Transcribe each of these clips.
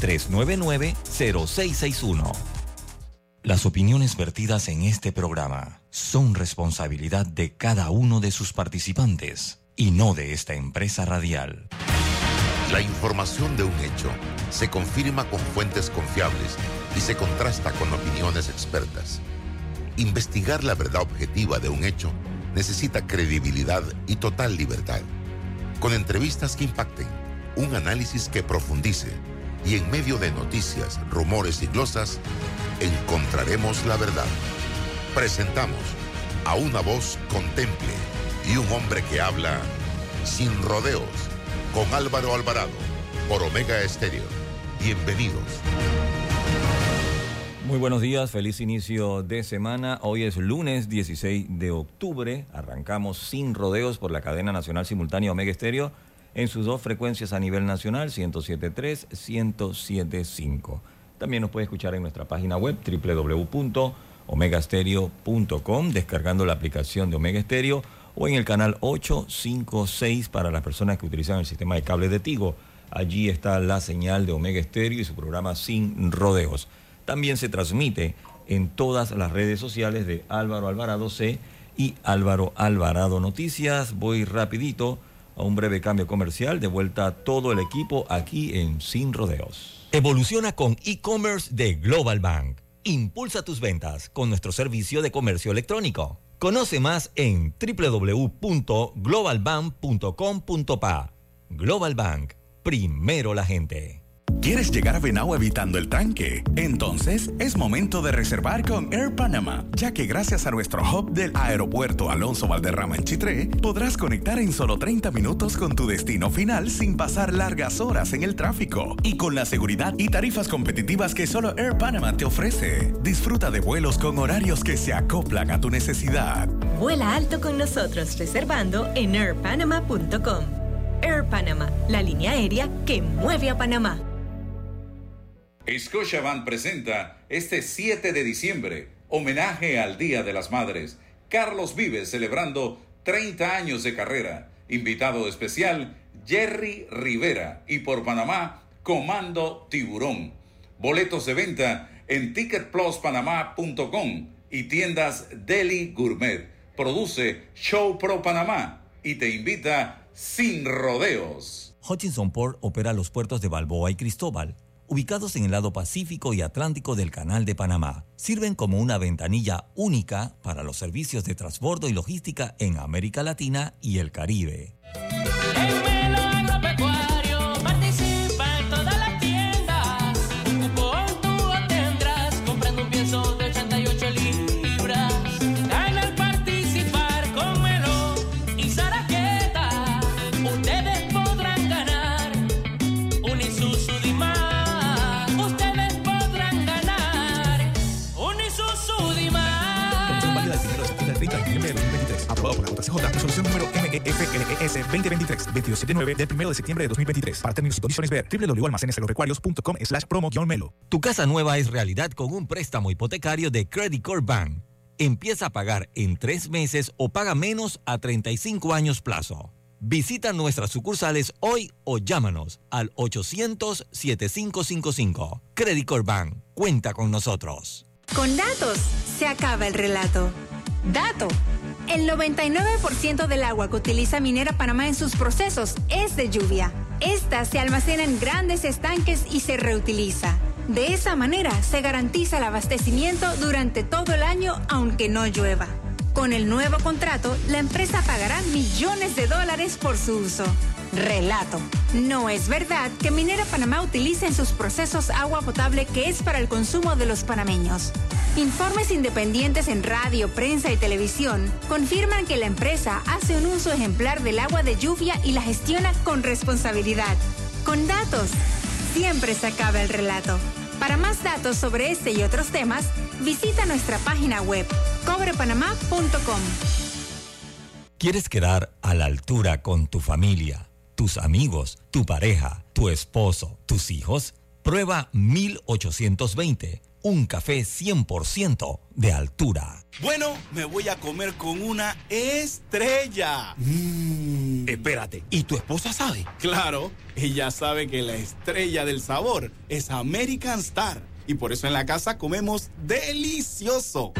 399-0661. Las opiniones vertidas en este programa son responsabilidad de cada uno de sus participantes y no de esta empresa radial. La información de un hecho se confirma con fuentes confiables y se contrasta con opiniones expertas. Investigar la verdad objetiva de un hecho necesita credibilidad y total libertad. Con entrevistas que impacten, un análisis que profundice y en medio de noticias, rumores y glosas, encontraremos la verdad. Presentamos a una voz contemple y un hombre que habla sin rodeos con Álvaro Alvarado por Omega Estéreo. Bienvenidos. Muy buenos días, feliz inicio de semana. Hoy es lunes 16 de octubre. Arrancamos sin rodeos por la cadena nacional simultánea Omega Estéreo en sus dos frecuencias a nivel nacional, 107.3, 107.5. También nos puede escuchar en nuestra página web www.omegastereo.com, descargando la aplicación de Omega Stereo o en el canal 856 para las personas que utilizan el sistema de cable de Tigo. Allí está la señal de Omega Stereo y su programa Sin Rodeos. También se transmite en todas las redes sociales de Álvaro Alvarado C y Álvaro Alvarado Noticias. Voy rapidito a un breve cambio comercial. De vuelta a todo el equipo aquí en Sin Rodeos. Evoluciona con e-commerce de Global Bank. Impulsa tus ventas con nuestro servicio de comercio electrónico. Conoce más en www.globalbank.com.pa. Global Bank, primero la gente. ¿Quieres llegar a Venao evitando el tanque? Entonces es momento de reservar con Air Panama, ya que gracias a nuestro hub del aeropuerto Alonso Valderrama en Chitré, podrás conectar en solo 30 minutos con tu destino final sin pasar largas horas en el tráfico y con la seguridad y tarifas competitivas que solo Air Panama te ofrece. Disfruta de vuelos con horarios que se acoplan a tu necesidad. Vuela alto con nosotros reservando en airpanama.com. Air Panama, la línea aérea que mueve a Panamá. Scotiabank presenta este 7 de diciembre, homenaje al Día de las Madres. Carlos Vives celebrando 30 años de carrera. Invitado especial, Jerry Rivera. Y por Panamá, Comando Tiburón. Boletos de venta en ticketpluspanamá.com y tiendas Deli Gourmet. Produce Show Pro Panamá y te invita sin rodeos. Hutchinson Port opera los puertos de Balboa y Cristóbal ubicados en el lado Pacífico y Atlántico del Canal de Panamá. Sirven como una ventanilla única para los servicios de transbordo y logística en América Latina y el Caribe. MEFLES 2023, 279 del 1 de septiembre de 2023. Para términos y condiciones ver www.almaceneselorecuarios.com slash promo-melo. Tu casa nueva es realidad con un préstamo hipotecario de Credit Core Bank. Empieza a pagar en tres meses o paga menos a 35 años plazo. Visita nuestras sucursales hoy o llámanos al 800-7555. Credit Core Bank. Cuenta con nosotros. Con datos se acaba el relato. Dato. El 99% del agua que utiliza Minera Panamá en sus procesos es de lluvia. Esta se almacena en grandes estanques y se reutiliza. De esa manera se garantiza el abastecimiento durante todo el año aunque no llueva. Con el nuevo contrato, la empresa pagará millones de dólares por su uso. Relato. No es verdad que Minera Panamá utilice en sus procesos agua potable que es para el consumo de los panameños. Informes independientes en radio, prensa y televisión confirman que la empresa hace un uso ejemplar del agua de lluvia y la gestiona con responsabilidad. Con datos, siempre se acaba el relato. Para más datos sobre este y otros temas, visita nuestra página web cobrepanamá.com. ¿Quieres quedar a la altura con tu familia, tus amigos, tu pareja, tu esposo, tus hijos? Prueba 1820 un café 100% de altura. Bueno, me voy a comer con una estrella. Mmm. Espérate, ¿y tu esposa sabe? Claro, ella sabe que la estrella del sabor es American Star. Y por eso en la casa comemos delicioso.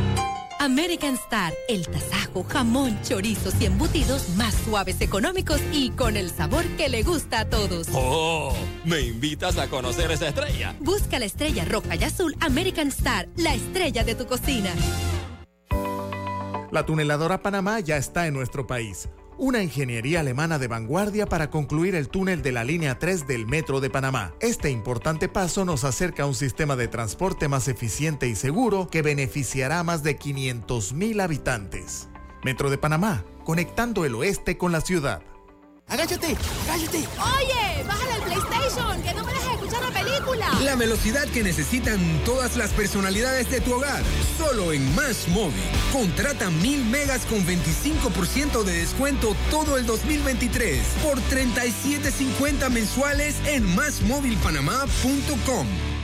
American Star, el tasajo, jamón, chorizos y embutidos más suaves, económicos y con el sabor que le gusta a todos. ¡Oh! ¿Me invitas a conocer esa estrella? Busca la estrella roja y azul American Star, la estrella de tu cocina. La tuneladora Panamá ya está en nuestro país una ingeniería alemana de vanguardia para concluir el túnel de la línea 3 del Metro de Panamá. Este importante paso nos acerca a un sistema de transporte más eficiente y seguro que beneficiará a más de 500.000 habitantes. Metro de Panamá, conectando el oeste con la ciudad. ¡Agáchate! ¡Agáchate! ¡Oye! ¡Bájale al PlayStation! ¡Que no La velocidad que necesitan todas las personalidades de tu hogar. Solo en Más Móvil. Contrata mil megas con 25% de descuento todo el 2023 por 37.50 mensuales en másmóvilpanamá.com.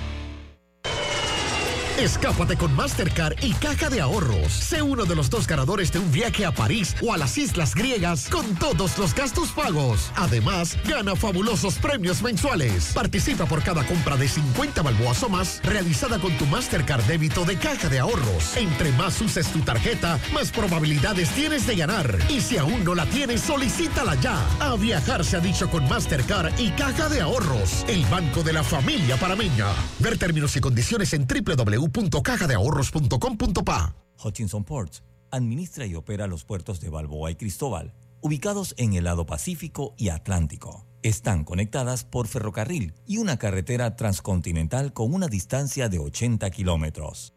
Escápate con Mastercard y Caja de Ahorros. Sé uno de los dos ganadores de un viaje a París o a las Islas Griegas con todos los gastos pagos. Además, gana fabulosos premios mensuales. Participa por cada compra de 50 balboas o más realizada con tu Mastercard débito de Caja de Ahorros. Entre más uses tu tarjeta, más probabilidades tienes de ganar. Y si aún no la tienes, solicítala ya. A viajar se ha dicho con Mastercard y Caja de Ahorros, el banco de la familia parameña. Ver términos y condiciones en www www.cajadeahorros.com.pa. Hutchinson Ports administra y opera los puertos de Balboa y Cristóbal, ubicados en el lado Pacífico y Atlántico. Están conectadas por ferrocarril y una carretera transcontinental con una distancia de 80 kilómetros.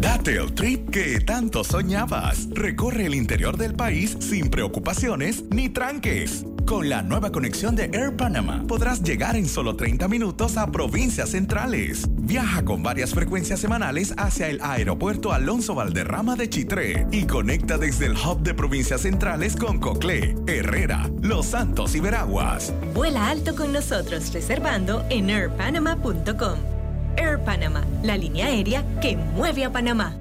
Date el trip que tanto soñabas. Recorre el interior del país sin preocupaciones ni tranques. Con la nueva conexión de Air Panama podrás llegar en solo 30 minutos a provincias centrales. Viaja con varias frecuencias semanales hacia el aeropuerto Alonso Valderrama de Chitré y conecta desde el hub de provincias centrales con Coclé, Herrera, Los Santos y Veraguas. Vuela alto con nosotros reservando en airpanama.com. Air Panama, la línea aérea que mueve a Panamá.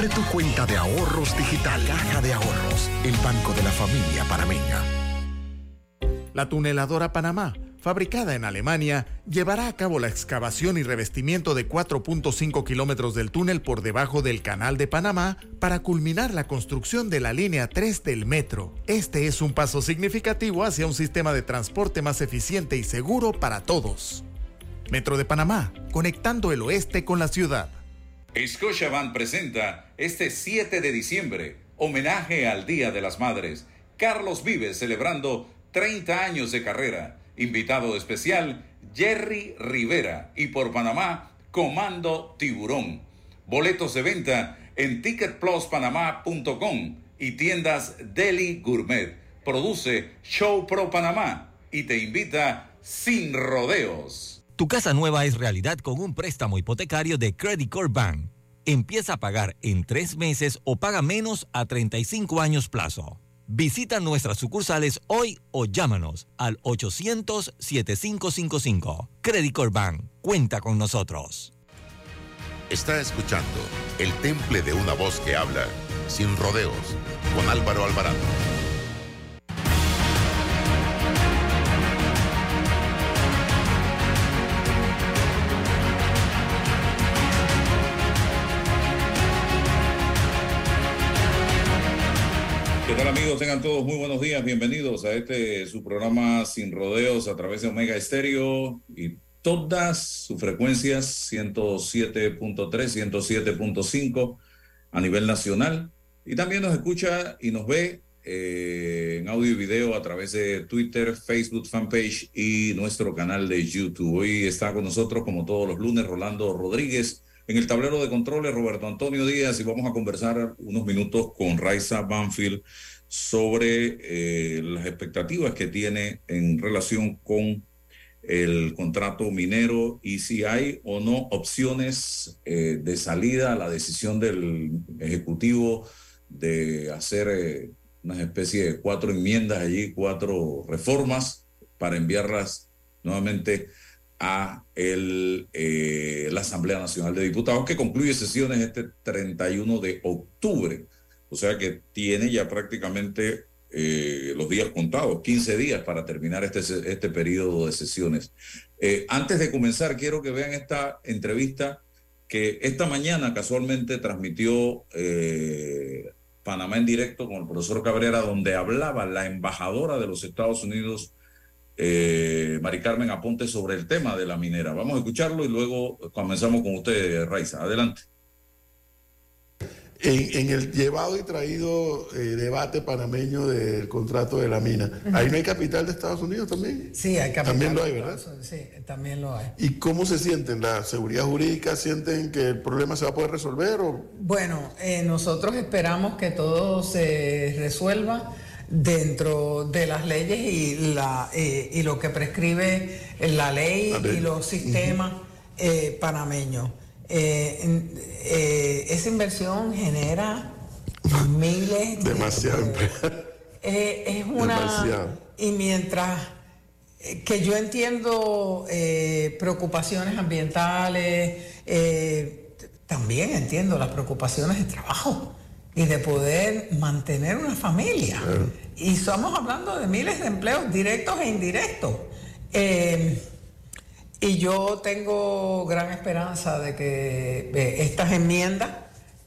Abre tu cuenta de ahorros digital. Caja de Ahorros, el banco de la familia parameña. La tuneladora Panamá, fabricada en Alemania, llevará a cabo la excavación y revestimiento de 4.5 kilómetros del túnel por debajo del Canal de Panamá para culminar la construcción de la línea 3 del metro. Este es un paso significativo hacia un sistema de transporte más eficiente y seguro para todos. Metro de Panamá, conectando el oeste con la ciudad. Scotiabank presenta este 7 de diciembre homenaje al Día de las Madres. Carlos Vives celebrando 30 años de carrera. Invitado especial Jerry Rivera y por Panamá Comando Tiburón. Boletos de venta en ticketpluspanamá.com y tiendas Deli Gourmet. Produce Show Pro Panamá y te invita sin rodeos. Tu casa nueva es realidad con un préstamo hipotecario de Credit Core Bank. Empieza a pagar en tres meses o paga menos a 35 años plazo. Visita nuestras sucursales hoy o llámanos al 800-7555. Credit Core. Cuenta con nosotros. Está escuchando El Temple de una voz que habla sin rodeos con Álvaro Alvarado. ¿Qué tal amigos? Tengan todos muy buenos días. Bienvenidos a este su programa Sin Rodeos a través de Omega Estéreo y todas sus frecuencias 107.3, 107.5 a nivel nacional. Y también nos escucha y nos ve eh, en audio y video a través de Twitter, Facebook, fanpage y nuestro canal de YouTube. Hoy está con nosotros, como todos los lunes, Rolando Rodríguez En el tablero de controles, Roberto Antonio Díaz, y vamos a conversar unos minutos con Raiza Banfield sobre eh, las expectativas que tiene en relación con el contrato minero y si hay o no opciones eh, de salida a la decisión del Ejecutivo de hacer eh, una especie de cuatro enmiendas allí, cuatro reformas para enviarlas nuevamente a el, eh, la Asamblea Nacional de Diputados, que concluye sesiones este 31 de octubre. O sea que tiene ya prácticamente eh, los días contados, 15 días para terminar este, este periodo de sesiones. Eh, antes de comenzar, quiero que vean esta entrevista que esta mañana casualmente transmitió eh, Panamá en directo con el profesor Cabrera, donde hablaba la embajadora de los Estados Unidos, eh, Mari Carmen Aponte, sobre el tema de la minera. Vamos a escucharlo y luego comenzamos con usted, Raiza. Adelante. En, en, el llevado y traído eh, debate panameño del contrato de la mina, ¿ahí no hay capital de Estados Unidos también? Sí, hay capital. También lo hay, ¿verdad? Sí, también lo hay. ¿Y cómo se sienten? ¿La seguridad jurídica sienten que el problema se va a poder resolver? O? Bueno, eh, nosotros esperamos que todo se resuelva dentro de las leyes y, la, eh, y lo que prescribe la ley, y los sistemas uh -huh. panameños. Eh, eh, esa inversión genera miles de demasiado eh, es una demasiado. y mientras eh, que yo entiendo eh, preocupaciones ambientales también entiendo las preocupaciones de trabajo y de poder mantener una familia claro. y estamos hablando de miles de empleos directos e indirectos y yo tengo gran esperanza de que eh, estas enmiendas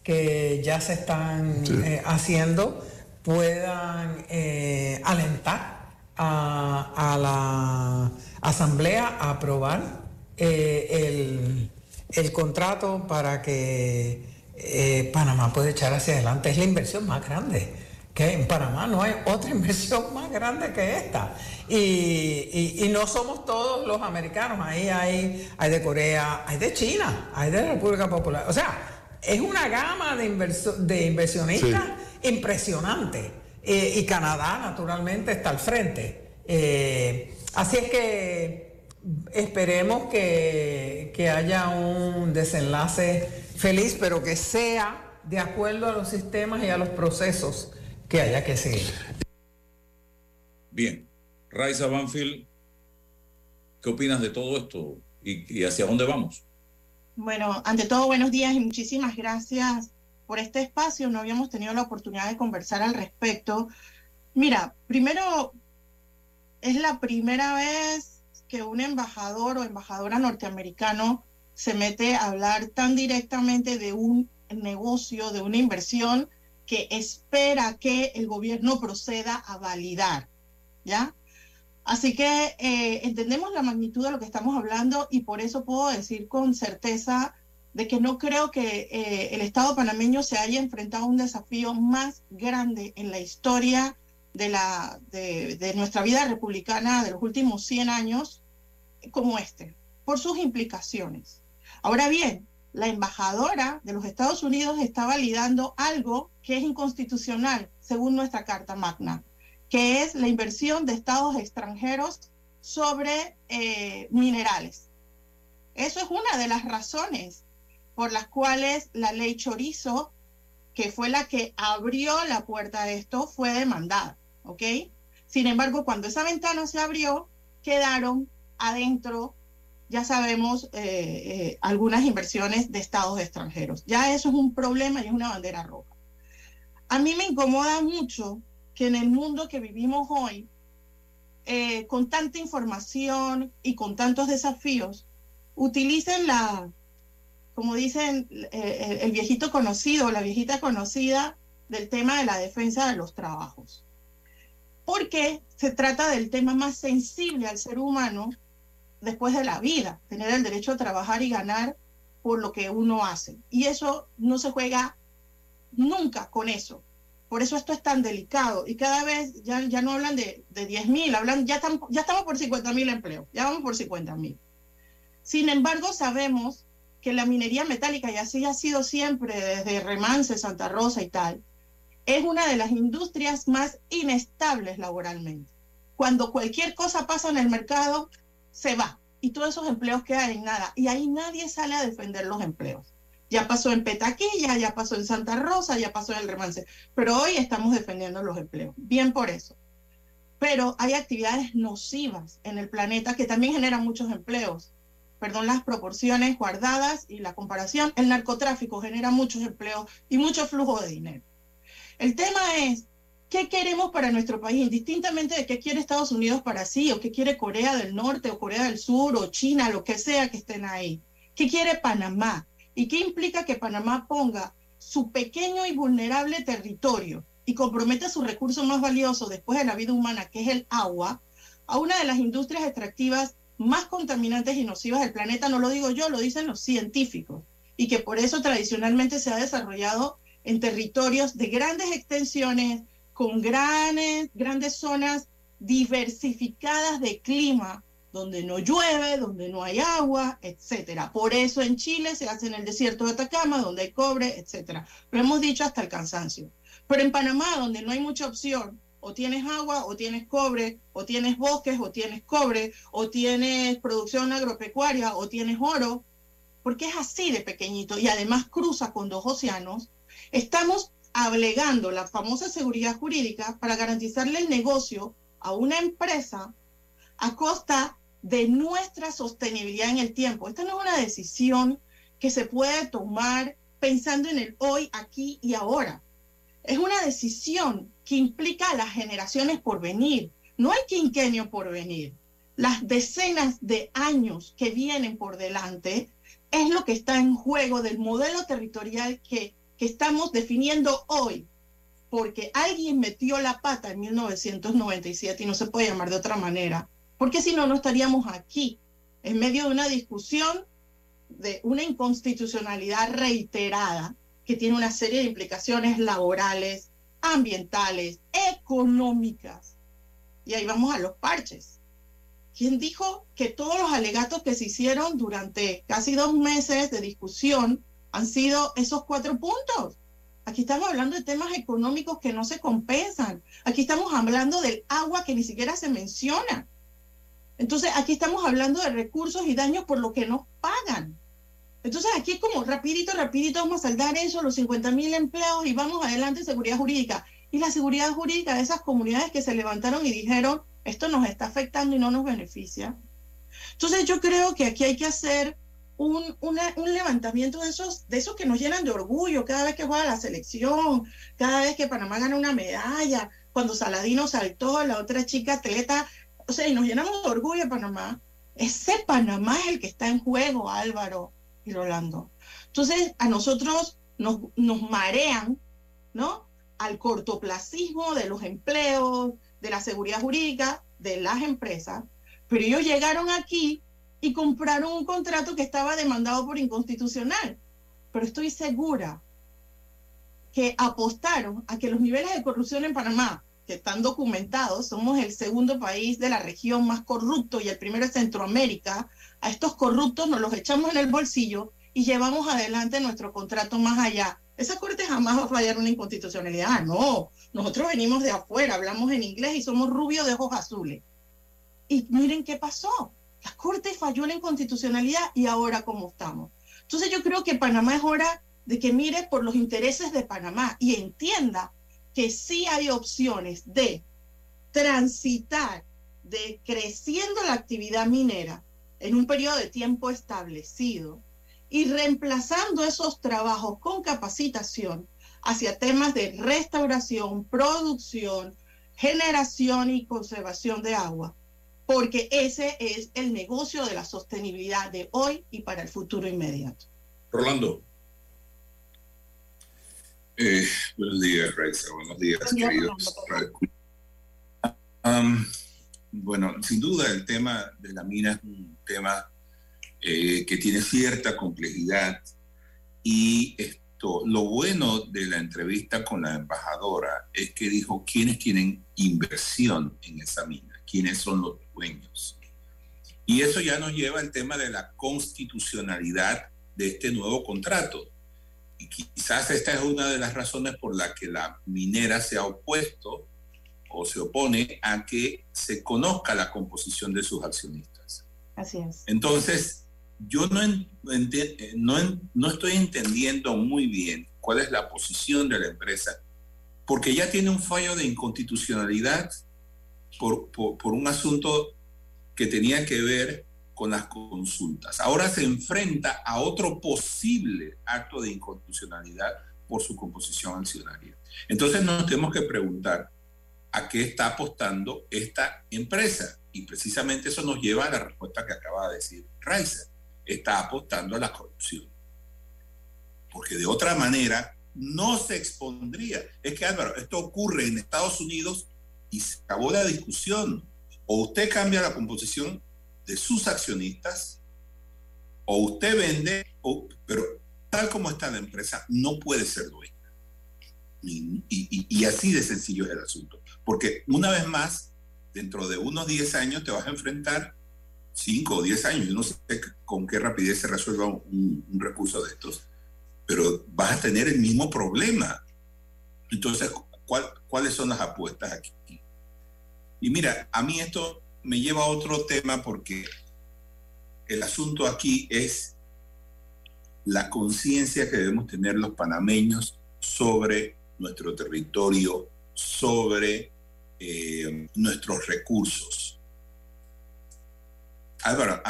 que ya se están sí. eh, haciendo puedan eh, alentar a, a, la Asamblea a aprobar eh, el, el, contrato para que eh, Panamá pueda echar hacia adelante. Es la inversión más grande que en Panamá no hay otra inversión más grande que esta. Y, y, y, no somos todos los americanos, ahí hay, hay de Corea, hay de China, hay de la República Popular. O sea, es una gama de, inverso, de inversionistas sí. impresionante. Eh, y Canadá, naturalmente, está al frente. Eh, así es que esperemos que, que haya un desenlace feliz, pero que sea de acuerdo a los sistemas y a los procesos que haya que seguir. Bien, Raiza Banfield, ¿qué opinas de todo esto y, y, hacia dónde vamos? Bueno, ante todo, buenos días y muchísimas gracias por este espacio. No habíamos tenido la oportunidad de conversar al respecto. Mira, primero, es la primera vez que un embajador o embajadora norteamericano se mete a hablar tan directamente de un negocio, de una inversión que espera que el gobierno proceda a validar, ¿ya? Así que eh, entendemos la magnitud de lo que estamos hablando y por eso puedo decir con certeza de que no creo que eh, el Estado panameño se haya enfrentado a un desafío más grande en la historia de, la, de, de nuestra vida republicana de los últimos 100 años como este, por sus implicaciones. Ahora bien, la embajadora de los Estados Unidos está validando algo que es inconstitucional, según nuestra Carta Magna, que es la inversión de estados extranjeros sobre eh, minerales. Eso es una de las razones por las cuales la ley Chorizo, que fue la que abrió la puerta de esto, fue demandada, ¿ok? Sin embargo, cuando esa ventana se abrió, quedaron adentro, ya sabemos, eh, eh, algunas inversiones de estados extranjeros. Ya eso es un problema y es una bandera roja. A mí me incomoda mucho que en el mundo que vivimos hoy, eh, con tanta información y con tantos desafíos, utilicen la, como dicen, el viejito conocido, la viejita conocida del tema de la defensa de los trabajos. Porque se trata del tema más sensible al ser humano después de la vida, tener el derecho a trabajar y ganar por lo que uno hace. Y eso no se juega nunca con eso. Por eso esto es tan delicado. Y cada vez ya, ya no hablan de, de 10 mil, hablan, ya, ya estamos por 50 mil empleos, ya vamos por 50 mil. Sin embargo, sabemos que la minería metálica, y así ha sido siempre desde Remance, Santa Rosa y tal, es una de las industrias más inestables laboralmente. Cuando cualquier cosa pasa en el mercado, se va. Y todos esos empleos quedan en nada. Y ahí nadie sale a defender los empleos. Ya pasó en Petaquilla, ya pasó en Santa Rosa, ya pasó en el Remance. Pero hoy estamos defendiendo los empleos. Bien por eso. Pero hay actividades nocivas en el planeta que también generan muchos empleos. Perdón las proporciones guardadas y la comparación. El narcotráfico genera muchos empleos y mucho flujo de dinero. El tema es, ¿qué queremos para nuestro país? Indistintamente de qué quiere Estados Unidos para sí, o qué quiere Corea del Norte, o Corea del Sur, o China, lo que sea que estén ahí. ¿Qué quiere Panamá? ¿Y qué implica que Panamá ponga su pequeño y vulnerable territorio y comprometa su recurso más valioso después de la vida humana, que es el agua, a una de las industrias extractivas más contaminantes y nocivas del planeta? No lo digo yo, lo dicen los científicos. Y que por eso tradicionalmente se ha desarrollado en territorios de grandes extensiones, con grandes, grandes zonas diversificadas de clima, donde no llueve, donde no hay agua, etcétera. Por eso en Chile se hace en el desierto de Atacama, donde hay cobre, etcétera. Lo hemos dicho hasta el cansancio. Pero en Panamá, donde no hay mucha opción, o tienes agua, o tienes cobre, o tienes bosques, o tienes cobre, o tienes producción agropecuaria, o tienes oro, porque es así de pequeñito y además cruza con dos océanos, estamos ablegando la famosa seguridad jurídica para garantizarle el negocio a una empresa a costa de nuestra sostenibilidad en el tiempo. Esta no es una decisión que se puede tomar pensando en el hoy, aquí y ahora. Es una decisión que implica a las generaciones por venir. No hay quinquenio por venir. Las decenas de años que vienen por delante es lo que está en juego del modelo territorial que estamos definiendo hoy, porque alguien metió la pata en 1997 y no se puede llamar de otra manera, porque si no, no estaríamos aquí, en medio de una discusión de una inconstitucionalidad reiterada que tiene una serie de implicaciones laborales, ambientales, económicas. Y ahí vamos a los parches. ¿Quién dijo que todos los alegatos que se hicieron durante casi dos meses de discusión han sido esos cuatro puntos. Aquí estamos hablando de temas económicos que no se compensan. Aquí estamos hablando del agua que ni siquiera se menciona. Entonces, aquí estamos hablando de recursos y daños por lo que nos pagan. Entonces, aquí es como rapidito, rapidito vamos a saldar eso, los 50 mil empleos y vamos adelante, seguridad jurídica. Y la seguridad jurídica de esas comunidades que se levantaron y dijeron, esto nos está afectando y no nos beneficia. Entonces, yo creo que aquí hay que hacer un, un, levantamiento de esos, de esos que nos llenan de orgullo cada vez que juega la selección, cada vez que Panamá gana una medalla, cuando Saladino saltó, la otra chica atleta, o sea, y nos llenamos de orgullo Panamá. Ese Panamá es el que está en juego, Álvaro y Rolando. Entonces, a nosotros nos, nos marean, ¿no? Al cortoplacismo de los empleos, de la seguridad jurídica, de las empresas, pero ellos llegaron aquí y compraron un contrato que estaba demandado por inconstitucional. Pero estoy segura que apostaron a que los niveles de corrupción en Panamá, que están documentados, somos el segundo país de la región más corrupto y el primero es Centroamérica, a estos corruptos nos los echamos en el bolsillo y llevamos adelante nuestro contrato más allá. Esa corte jamás va a fallar una inconstitucionalidad, no. Nosotros venimos de afuera, hablamos en inglés y somos rubios de ojos azules. Y miren qué pasó la Corte falló la inconstitucionalidad y ahora cómo estamos. Entonces yo creo que Panamá es hora de que mire por los intereses de Panamá y entienda que sí hay opciones de transitar de creciendo la actividad minera en un periodo de tiempo establecido y reemplazando esos trabajos con capacitación hacia temas de restauración, producción, generación y conservación de agua porque ese es el negocio de la sostenibilidad de hoy y para el futuro inmediato. Rolando. Eh, buenos días, Raiza. Buenos días, queridos. Um, bueno, sin duda el tema de la mina es un tema eh, que tiene cierta complejidad y esto, lo bueno de la entrevista con la embajadora es que dijo quiénes tienen inversión en esa mina quiénes son los dueños. Y eso ya nos lleva al tema de la constitucionalidad de este nuevo contrato. Y quizás esta es una de las razones por la que la minera se ha opuesto o se opone a que se conozca la composición de sus accionistas. Así es. Entonces, yo no, no, no estoy entendiendo muy bien cuál es la posición de la empresa, porque ya tiene un fallo de inconstitucionalidad por, un asunto que tenía que ver con las consultas. Ahora se enfrenta a otro posible acto de inconstitucionalidad por su composición accionaria. Entonces nos tenemos que preguntar a qué está apostando esta empresa. Y precisamente eso nos lleva a la respuesta que acaba de decir Reiser. Está apostando a la corrupción. Porque de otra manera no se expondría. Es que Álvaro, esto ocurre en Estados Unidos y se acabó la discusión. O usted cambia la composición de sus accionistas, o usted vende, o, pero tal como está la empresa, no puede ser dueña. Y, y, así de sencillo es el asunto. Porque una vez más, dentro de unos 10 años te vas a enfrentar 5 o 10 años, yo no sé con qué rapidez se resuelva un, recurso de estos, pero vas a tener el mismo problema. Entonces, ¿cuál, ¿cuáles son las apuestas aquí? Y mira, a mí esto me lleva a otro tema porque el asunto aquí es la conciencia que debemos tener los panameños sobre nuestro territorio, sobre eh, nuestros recursos. Álvaro,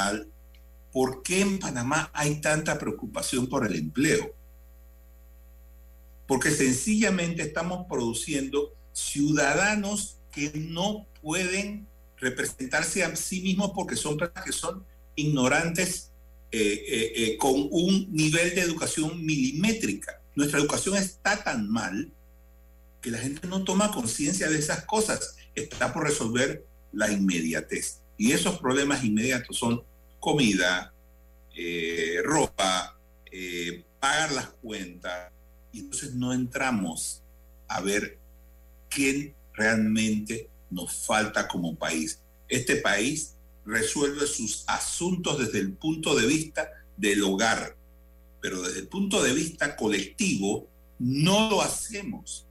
¿por qué en Panamá hay tanta preocupación por el empleo? Porque sencillamente estamos produciendo ciudadanos que no pueden representarse a sí mismos porque son personas que son ignorantes eh, eh, eh, con un nivel de educación milimétrica. Nuestra educación está tan mal que la gente no toma conciencia de esas cosas. Está por resolver la inmediatez. Y esos problemas inmediatos son comida, ropa, pagar las cuentas. Y entonces no entramos a ver quién realmente nos falta como país. Este país resuelve sus asuntos desde el punto de vista del hogar, pero desde el punto de vista colectivo no lo hacemos.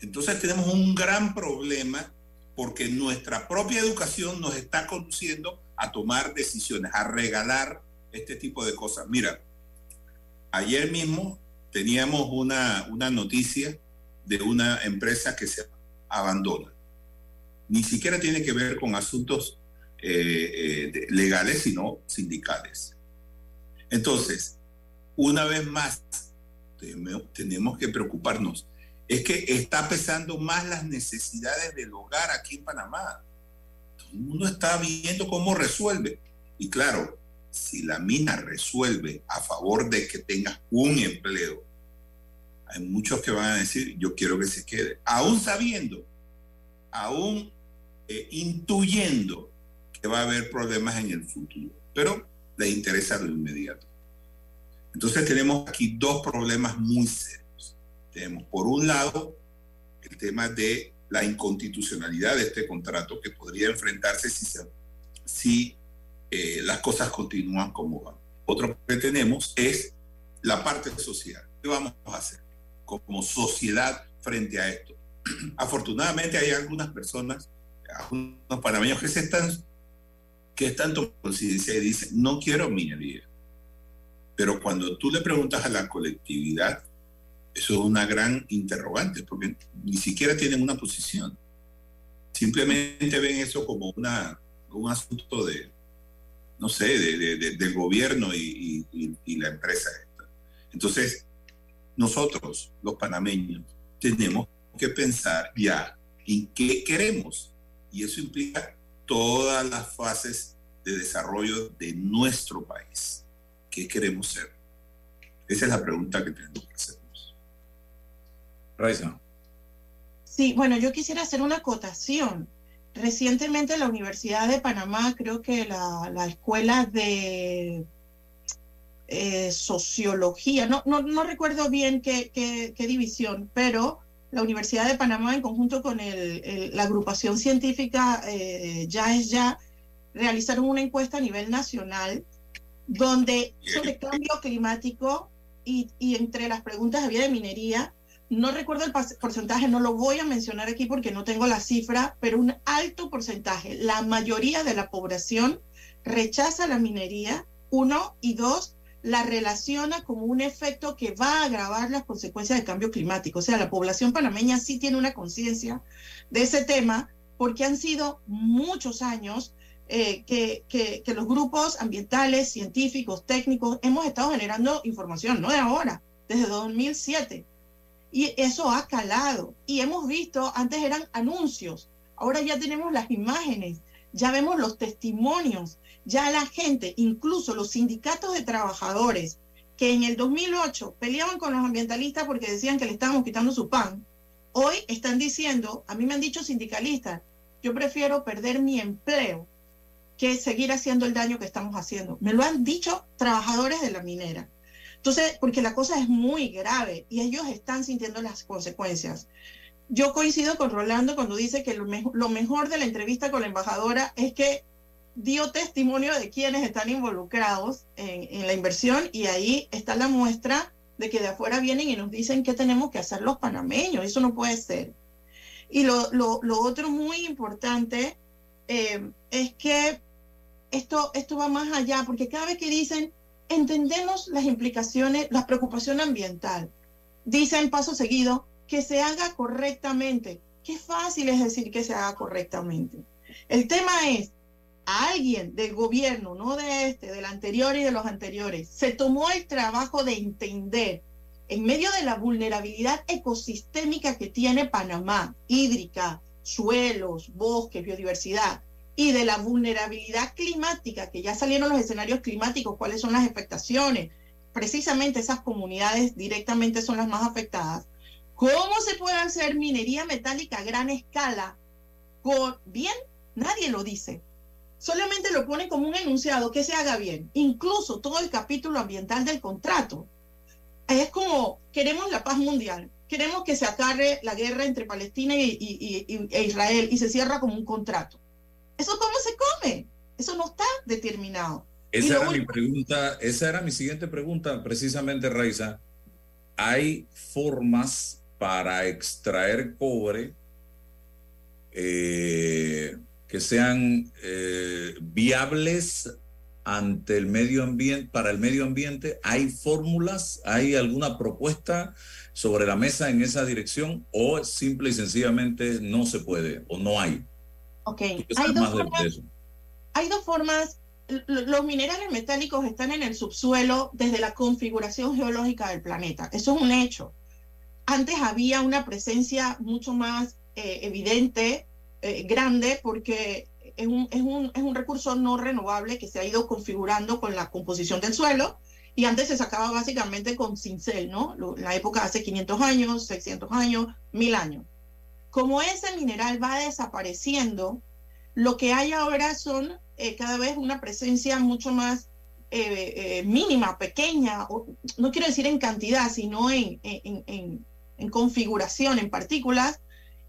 Entonces tenemos un gran problema porque nuestra propia educación nos está conduciendo a tomar decisiones, a regalar este tipo de cosas. Mira, ayer mismo teníamos una, una noticia de una empresa que se abandona ni siquiera tiene que ver con asuntos eh, eh, legales, sino sindicales. Entonces, una vez más, tenemos que preocuparnos. Es que está pesando más las necesidades del hogar aquí en Panamá. Todo el mundo está viendo cómo resuelve. Y claro, si la mina resuelve a favor de que tengas un empleo, hay muchos que van a decir, yo quiero que se quede, aún sabiendo, aún eh, intuyendo que va a haber problemas en el futuro, pero le interesa lo inmediato. Entonces tenemos aquí dos problemas muy serios. Tenemos por un lado el tema de la inconstitucionalidad de este contrato que podría enfrentarse si, si eh, las cosas continúan como van. Otro que tenemos es la parte social. ¿Qué vamos a hacer como sociedad frente a esto? Afortunadamente hay algunas personas unos panameños que se están que están tomando conciencia y dicen, no quiero minería. Pero cuando tú le preguntas a la colectividad, eso es una gran interrogante, porque ni siquiera tienen una posición. Simplemente ven eso como una, un asunto de, no sé, de, del gobierno y, y la empresa. Entonces, nosotros, los panameños, tenemos que pensar ya en qué queremos y eso implica todas las fases de desarrollo de nuestro país. ¿Qué queremos ser? Esa es la pregunta que tenemos que hacernos. Raiza. Sí, bueno, yo quisiera hacer una acotación. Recientemente la Universidad de Panamá, creo que la, la escuela de eh, sociología, no, recuerdo bien qué, división, pero la Universidad de Panamá, en conjunto con la agrupación científica eh, Ya es Ya, realizaron una encuesta a nivel nacional donde sobre cambio climático y, y entre las preguntas había de minería. No recuerdo el porcentaje, no lo voy a mencionar aquí porque no tengo la cifra, pero un alto porcentaje, la mayoría de la población rechaza la minería, uno, y dos, la relaciona como un efecto que va a agravar las consecuencias del cambio climático. O sea, la población panameña sí tiene una conciencia de ese tema porque han sido muchos años eh, que, que- que los grupos ambientales, científicos, técnicos, hemos estado generando información, no de ahora, desde 2007. Y eso ha calado. Y hemos visto, antes eran anuncios, ahora ya tenemos las imágenes, ya vemos los testimonios, ya la gente, incluso los sindicatos de trabajadores, que en el 2008 peleaban con los ambientalistas porque decían que le estábamos quitando su pan, hoy están diciendo, a mí me han dicho sindicalistas, yo prefiero perder mi empleo que seguir haciendo el daño que estamos haciendo. Me lo han dicho trabajadores de la minera. Entonces, porque la cosa es muy grave y ellos están sintiendo las consecuencias. Yo coincido con Rolando cuando dice que lo, lo mejor de la entrevista con la embajadora es que dio testimonio de quienes están involucrados en, la inversión y ahí está la muestra de que de afuera vienen y nos dicen qué tenemos que hacer los panameños. Eso no puede ser. Y lo otro muy importante eh, es que esto, esto va más allá, porque cada vez que dicen, entendemos las implicaciones, la preocupación ambiental, dicen paso seguido, que se haga correctamente. Qué fácil es decir que se haga correctamente. El tema es, alguien del gobierno, no de este, del anterior y de los anteriores, se tomó el trabajo de entender en medio de la vulnerabilidad ecosistémica que tiene Panamá, hídrica, suelos, bosques, biodiversidad, y de la vulnerabilidad climática, que ya salieron los escenarios climáticos, cuáles son las afectaciones, precisamente esas comunidades directamente son las más afectadas. ¿Cómo se puede hacer minería metálica a gran escala? Bien, nadie lo dice. Solamente lo pone como un enunciado que se haga bien. Incluso todo el capítulo ambiental del contrato. Es como, queremos la paz mundial, queremos que se acarre la guerra entre Palestina y, y- y- e Israel y se cierra como un contrato. ¿Eso cómo se come? Eso no está determinado. Esa era mi pregunta, esa era mi siguiente pregunta, precisamente, Raiza. ¿Hay formas para extraer cobre eh, que sean eh, viables ante el medio ambiente, para el medio ambiente? ¿Hay fórmulas? ¿Hay alguna propuesta sobre la mesa en esa dirección? ¿O simple y sencillamente no se puede o no hay? Ok, ¿Qué hay dos, formas, hay dos formas. Los minerales metálicos están en el subsuelo desde la configuración geológica del planeta. Eso es un hecho. Antes había una presencia mucho más eh, evidente, eh, grande, porque es un, es, un, es un recurso no renovable que se ha ido configurando con la composición del suelo. Y antes se sacaba básicamente con cincel, ¿no? La época hace 500 años, 600 años, 1000 años. Como ese mineral va desapareciendo, lo que hay ahora son eh, cada vez una presencia mucho más eh, mínima, pequeña, o- no quiero decir en cantidad, sino en- en- en configuración, en partículas,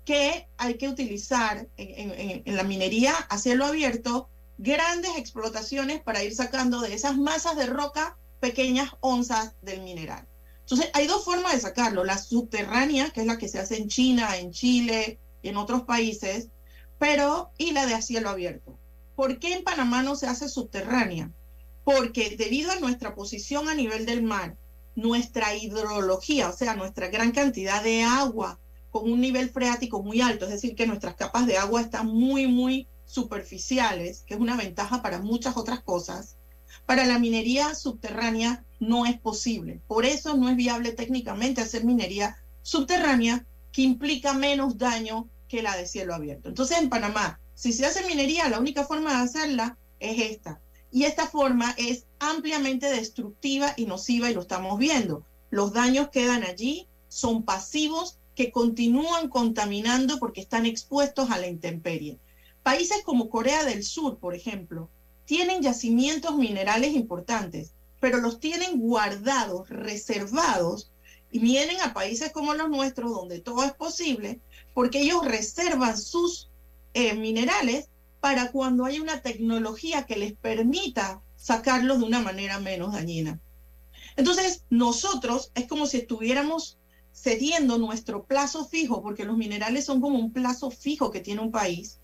que hay que utilizar en, la minería a cielo abierto grandes explotaciones para ir sacando de esas masas de roca pequeñas onzas del mineral. Entonces, hay dos formas de sacarlo. La subterránea, que es la que se hace en China, en Chile y en otros países, pero y la de a cielo abierto. ¿Por qué en Panamá no se hace subterránea? Porque debido a nuestra posición a nivel del mar, nuestra hidrología, o sea, nuestra gran cantidad de agua con un nivel freático muy alto, es decir, que nuestras capas de agua están muy, muy superficiales, que es una ventaja para muchas otras cosas, para la minería subterránea no es posible. Por eso no es viable técnicamente hacer minería subterránea que implica menos daño que la de cielo abierto. Entonces en Panamá, si se hace minería, la única forma de hacerla es esta. Y esta forma es ampliamente destructiva y nociva y lo estamos viendo. Los daños quedan allí, son pasivos que continúan contaminando porque están expuestos a la intemperie. Países como Corea del Sur, por ejemplo, tienen yacimientos minerales importantes, pero los tienen guardados, reservados, y vienen a países como los nuestros, donde todo es posible, porque ellos reservan sus eh, minerales para cuando hay una tecnología que les permita sacarlos de una manera menos dañina. Entonces, nosotros es como si estuviéramos cediendo nuestro plazo fijo, porque los minerales son como un plazo fijo que tiene un país,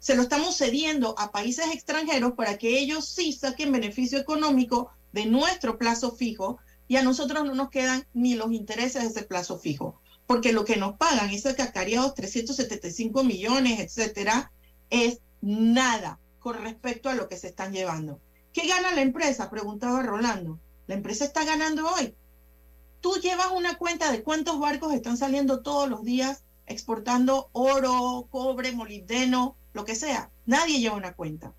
se lo estamos cediendo a países extranjeros para que ellos sí saquen beneficio económico de nuestro plazo fijo y a nosotros no nos quedan ni los intereses de ese plazo fijo, porque lo que nos pagan, esos cacareados 375 millones, etcétera, es nada con respecto a lo que se están llevando. ¿Qué gana la empresa? Preguntaba Rolando. La empresa está ganando hoy. Tú llevas una cuenta de cuántos barcos están saliendo todos los días exportando oro, cobre, molibdeno, lo que sea. Nadie lleva una cuenta.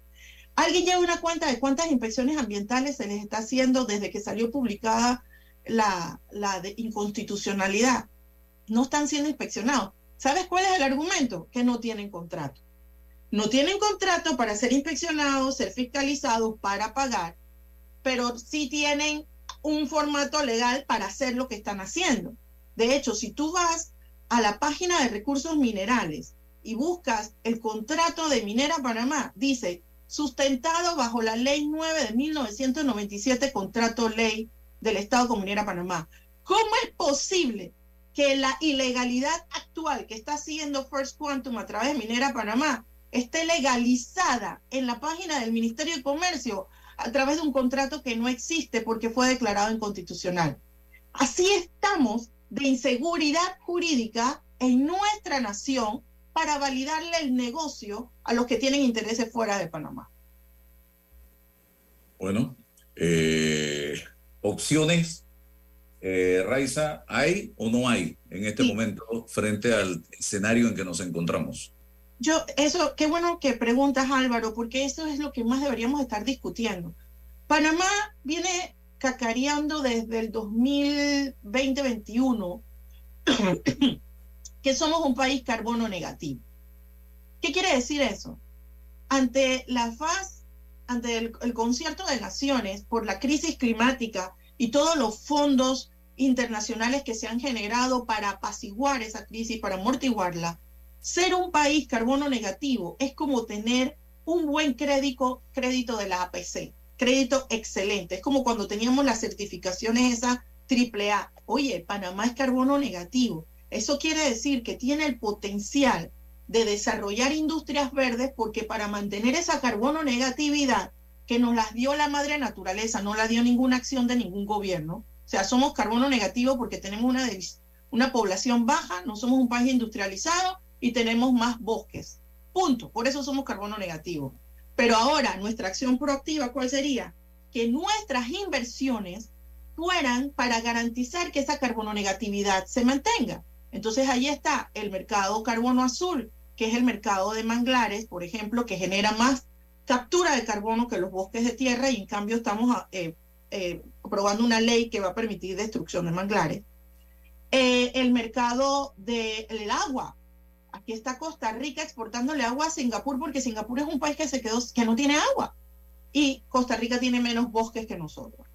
¿Alguien lleva una cuenta de cuántas inspecciones ambientales se les está haciendo desde que salió publicada la, inconstitucionalidad? No están siendo inspeccionados. ¿Sabes cuál es el argumento? Que no tienen contrato. No tienen contrato para ser inspeccionados, ser fiscalizados, para pagar, pero sí tienen un formato legal para hacer lo que están haciendo. De hecho, si tú vas a la página de recursos minerales y buscas el contrato de Minera Panamá, dice sustentado bajo la ley 9 de 1997, contrato ley del Estado con Minera Panamá. ¿Cómo es posible que la ilegalidad actual que está haciendo First Quantum a través de Minera Panamá esté legalizada en la página del Ministerio de Comercio a través de un contrato que no existe porque fue declarado inconstitucional? Así estamos de inseguridad jurídica en nuestra nación para validarle el negocio a los que tienen intereses fuera de Panamá. Bueno, eh, opciones, eh, Raiza, ¿hay o no hay en este momento frente al escenario en que nos encontramos? Yo, eso, qué bueno que preguntas Álvaro, porque eso es lo que más deberíamos estar discutiendo. Panamá viene cacareando desde el 2020-21 que somos un país carbono negativo. ¿Qué quiere decir eso? Ante la faz, ante el, el, concierto de naciones por la crisis climática y todos los fondos internacionales que se han generado para apaciguar esa crisis, para amortiguarla, ser un país carbono negativo es como tener un buen crédito, de la APC, crédito excelente. Es como cuando teníamos las certificaciones esas AAA. Oye, Panamá es carbono negativo. Eso quiere decir que tiene el potencial de desarrollar industrias verdes porque para mantener esa carbono negatividad que nos las dio la madre naturaleza, no la dio ninguna acción de ningún gobierno. O sea, somos carbono negativo porque tenemos una, una población baja, no somos un país industrializado y tenemos más bosques. Punto. Por eso somos carbono negativo. Pero ahora, nuestra acción proactiva, ¿cuál sería? Que nuestras inversiones fueran para garantizar que esa carbono negatividad se mantenga. Entonces ahí está el mercado carbono azul, que es el mercado de manglares, por ejemplo, que genera más captura de carbono que los bosques de tierra y en cambio estamos eh, eh, aprobando una ley que va a permitir destrucción de manglares. Eh, el mercado del agua. Aquí está Costa Rica exportándole agua a Singapur porque Singapur es un país que se quedó que no tiene agua y Costa Rica tiene menos bosques que nosotros.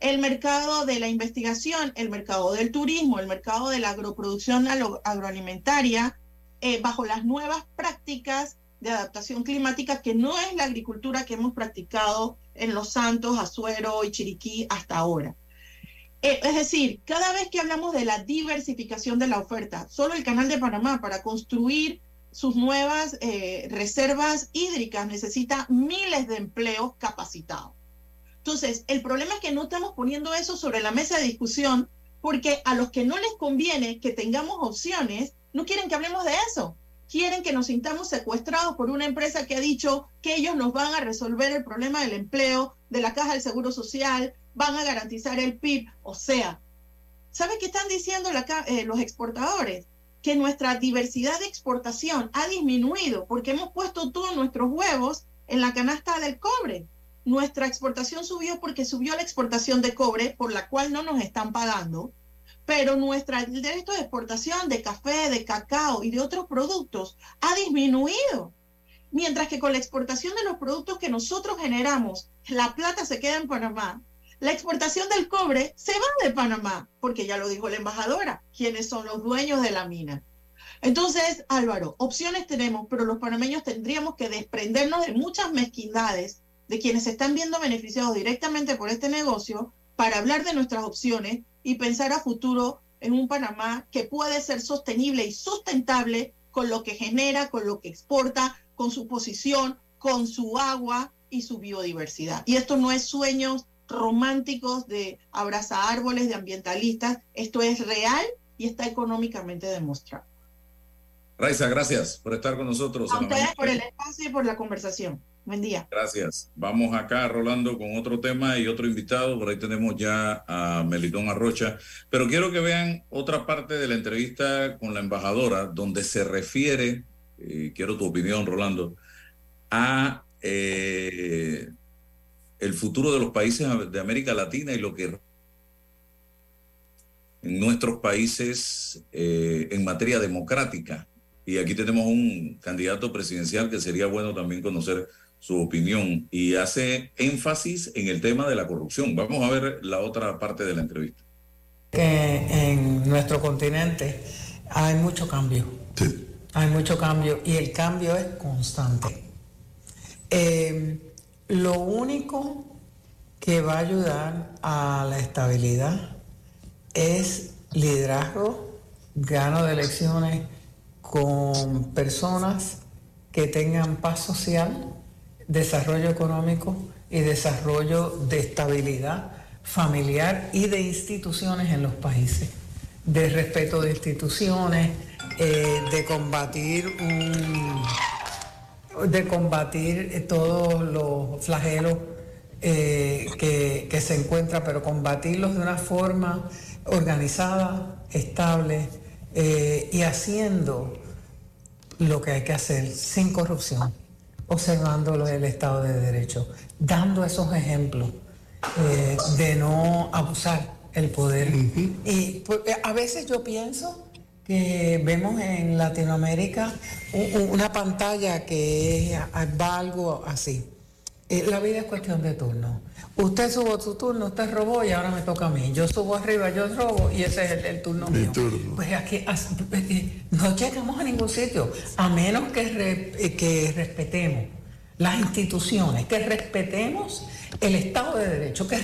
El mercado de la investigación, el mercado del turismo, el mercado de la agroproducción agroalimentaria, eh, bajo las nuevas prácticas de adaptación climática, que no es la agricultura que hemos practicado en Los Santos, Azuero y Chiriquí hasta ahora. Eh, es decir, cada vez que hablamos de la diversificación de la oferta, solo el Canal de Panamá para construir sus nuevas eh, reservas hídricas necesita miles de empleos capacitados. Entonces, el problema es que no estamos poniendo eso sobre la mesa de discusión porque a los que no les conviene que tengamos opciones, no quieren que hablemos de eso. Quieren que nos sintamos secuestrados por una empresa que ha dicho que ellos nos van a resolver el problema del empleo, de la caja del seguro social, van a garantizar el PIB. O sea, ¿sabe qué están diciendo eh, los exportadores? Que nuestra diversidad de exportación ha disminuido porque hemos puesto todos nuestros huevos en la canasta del cobre. Nuestra exportación subió porque subió la exportación de cobre, por la cual no nos están pagando pero nuestra derecho de exportación de café, de cacao y de otros productos ha disminuido. Mientras que con la exportación de los productos que nosotros generamos, la plata se queda en Panamá, la exportación del cobre se va de Panamá, porque ya lo dijo la embajadora, quienes son los dueños de la mina. Entonces, Álvaro, opciones tenemos, pero los panameños tendríamos que desprendernos de muchas mezquindades de quienes se están viendo beneficiados directamente por este negocio para hablar de nuestras opciones y pensar a futuro en un Panamá que puede ser sostenible y sustentable con lo que genera, con lo que exporta, con su posición, con su agua y su biodiversidad. Y esto no es sueños románticos de abrazar árboles, de ambientalistas, esto es real y está económicamente demostrado. Raiza, gracias por estar con nosotros. A ustedes por el espacio y por la conversación. Buen día. Gracias. Vamos acá, Rolando, con otro tema y otro invitado. Por ahí tenemos ya a Melitón Arrocha. Pero quiero que vean otra parte de la entrevista con la embajadora, donde se refiere, y quiero tu opinión, Rolando, a eh, el futuro de los países de América Latina y lo que en nuestros países eh, en materia democrática. Y aquí tenemos un candidato presidencial que sería bueno también conocer su opinión y hace énfasis en el tema de la corrupción. Vamos a ver la otra parte de la entrevista. Que en nuestro continente hay mucho cambio. Hay mucho cambio y el cambio es constante. Eh, lo único que va a ayudar a la estabilidad es liderazgo, gano de elecciones con personas que tengan paz social, desarrollo económico y desarrollo de estabilidad familiar y de instituciones en los países, de respeto de instituciones, eh, de combatir un, de combatir todos los flagelos eh, que, que se encuentran, pero combatirlos de una forma organizada, estable eh, y haciendo lo que hay que hacer sin corrupción, observando el Estado de Derecho, dando esos ejemplos eh, de no abusar el poder. Y pues, a veces yo pienso que vemos en Latinoamérica una pantalla que va algo así. Eh, la vida es cuestión de turno. Usted subo su turno, usted robó y ahora me toca a mí. Yo subo arriba, yo robo y ese es el, turno mío. Pues aquí eh, eh, no llegamos a ningún sitio, a menos que, que respetemos las instituciones, que respetemos el Estado de Derecho, que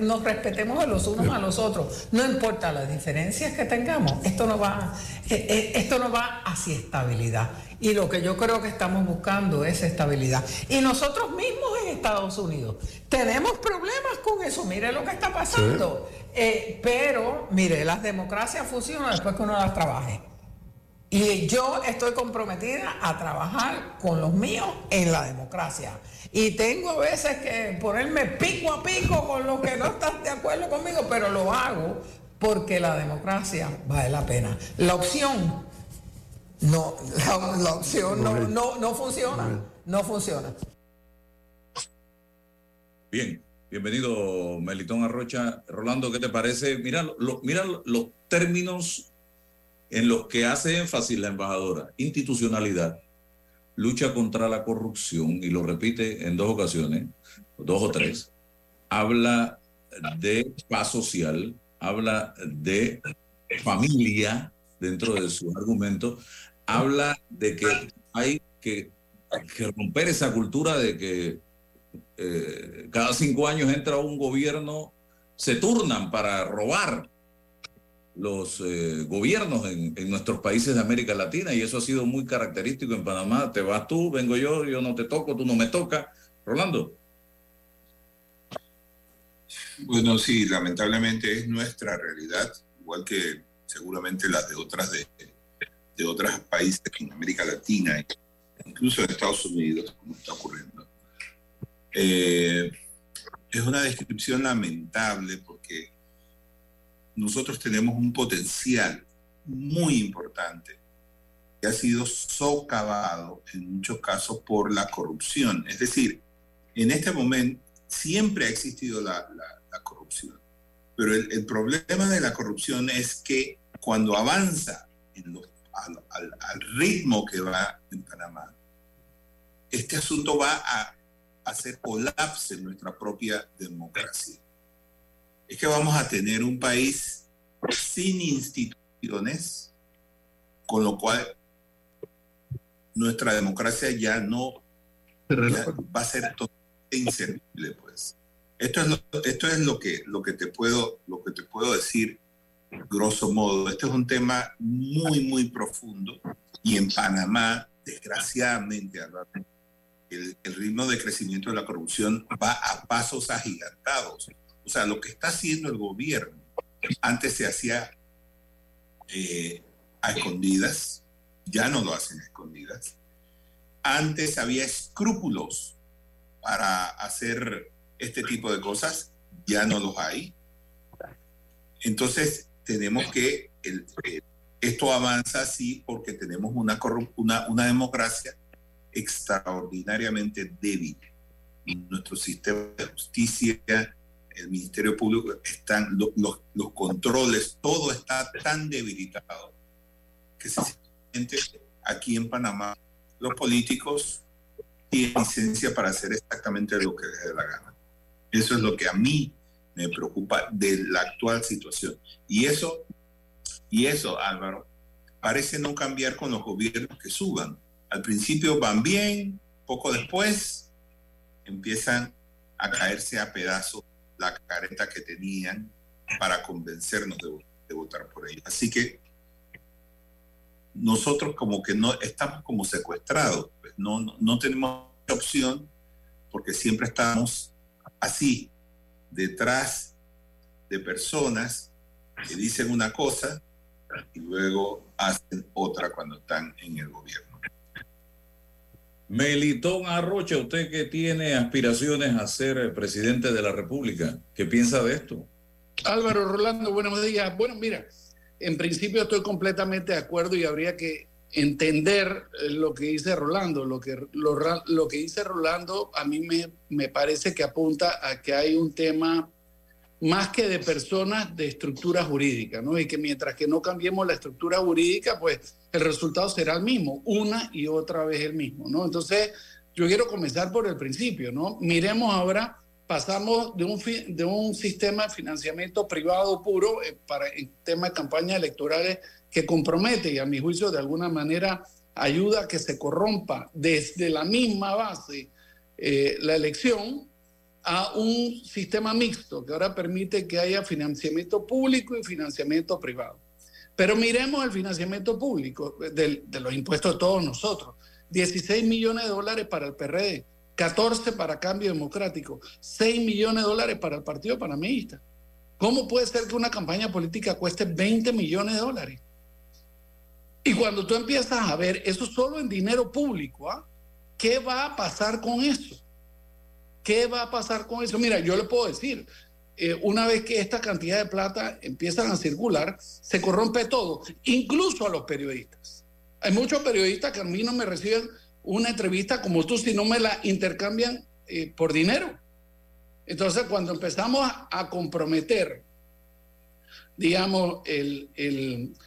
nos respetemos a los unos a los otros, no importa las diferencias que tengamos, esto no va, esto no va hacia estabilidad. Y lo que yo creo que estamos buscando es estabilidad. Y nosotros mismos en Estados Unidos tenemos problemas con eso. Mire lo que está pasando. Eh, pero, mire, las democracias funcionan después que uno las trabaje. Y yo estoy comprometida a trabajar con los míos en la democracia. Y tengo a veces que ponerme pico a pico con los que no están de acuerdo conmigo, pero lo hago porque la democracia vale la pena. La opción no, la, opción no, no, no funciona. No funciona. Bien, bienvenido Melitón Arrocha. Rolando, ¿qué te parece? Mira, mira los términos en los que hace énfasis la embajadora. Institucionalidad, lucha contra la corrupción, y lo repite en dos ocasiones, dos o tres. Habla de paz social, habla de familia dentro de su argumento, habla de que hay que, romper esa cultura de que eh, cada cinco años entra un gobierno, se turnan para robar los eh, gobiernos en, en, nuestros países de América Latina y eso ha sido muy característico en Panamá. Te vas tú, vengo yo, yo no te toco, tú no me tocas. Rolando. Bueno, sí, lamentablemente es nuestra realidad, igual que seguramente las de otras de, de otros países en América Latina, incluso en Estados Unidos, como está ocurriendo. Eh, es una descripción lamentable porque nosotros tenemos un potencial muy importante que ha sido socavado en muchos casos por la corrupción. Es decir, en este momento siempre ha existido la, corrupción, pero el, problema de la corrupción es que cuando avanza los al, ritmo que va en Panamá, este asunto va a hacer colapse en nuestra propia democracia. Es que vamos a tener un país sin instituciones, con lo cual nuestra democracia ya no va a ser inservible, pues. Esto es lo, esto es lo que, lo que te puedo, lo que te puedo decir grosso modo. Este es un tema muy, muy profundo y en Panamá, desgraciadamente, el, el ritmo de crecimiento de la corrupción va a pasos agigantados. O sea, lo que está haciendo el gobierno, antes se hacía eh, a escondidas, ya no lo hacen a escondidas. Antes había escrúpulos para hacer este tipo de cosas, ya no los hay. Entonces, tenemos que, el, esto avanza así porque tenemos una, una, una democracia extraordinariamente débil. Nuestro sistema de justicia, el Ministerio Público, están los, controles, todo está tan debilitado que sencillamente aquí en Panamá los políticos tienen licencia para hacer exactamente lo que les dé la gana. Eso es lo que a mí me preocupa de la actual situación. Y eso, y eso, Álvaro, parece no cambiar con los gobiernos que suban. Al principio van bien, poco después empiezan a caerse a pedazos la careta que tenían para convencernos de, votar por ellos. Así que nosotros como que no estamos como secuestrados, pues no, no, no tenemos opción porque siempre estamos así, detrás de personas que dicen una cosa y luego hacen otra cuando están en el gobierno. Melitón Arrocha, usted que tiene aspiraciones a ser presidente de la República, ¿qué piensa de esto? Álvaro Rolando, buenos días. Bueno, mira, en principio estoy completamente de acuerdo y habría que entender eh, lo que dice Rolando. Lo que, dice Rolando a mí me, parece que apunta a que hay un tema más que de personas, de estructura jurídica, ¿no? Y que mientras que no cambiemos la estructura jurídica, pues el resultado será el mismo, una y otra vez el mismo, ¿no? Entonces, yo quiero comenzar por el principio, ¿no? Miremos ahora pasamos de un, de un sistema de financiamiento privado puro eh, para el tema de campañas electorales que compromete y a mi juicio de alguna manera ayuda a que se corrompa desde la misma base eh, la elección a un sistema mixto que ahora permite que haya financiamiento público y financiamiento privado. Pero miremos el financiamiento público de, de los impuestos de todos nosotros. 16 millones de dólares para el PRD, 14 para Cambio Democrático, 6 millones de dólares para el Partido Panameísta. ¿Cómo puede ser que una campaña política cueste 20 millones de dólares? Y cuando tú empiezas a ver eso solo en dinero público, ¿ah? ¿qué va a pasar con eso? ¿Qué va a pasar con eso? Mira, yo le puedo decir, eh, una vez que esta cantidad de plata empiezan a circular, se corrompe todo, incluso a los periodistas. Hay muchos periodistas que a mí no me reciben una entrevista como tú si no me la intercambian eh, por dinero. Entonces, cuando empezamos a, comprometer, digamos,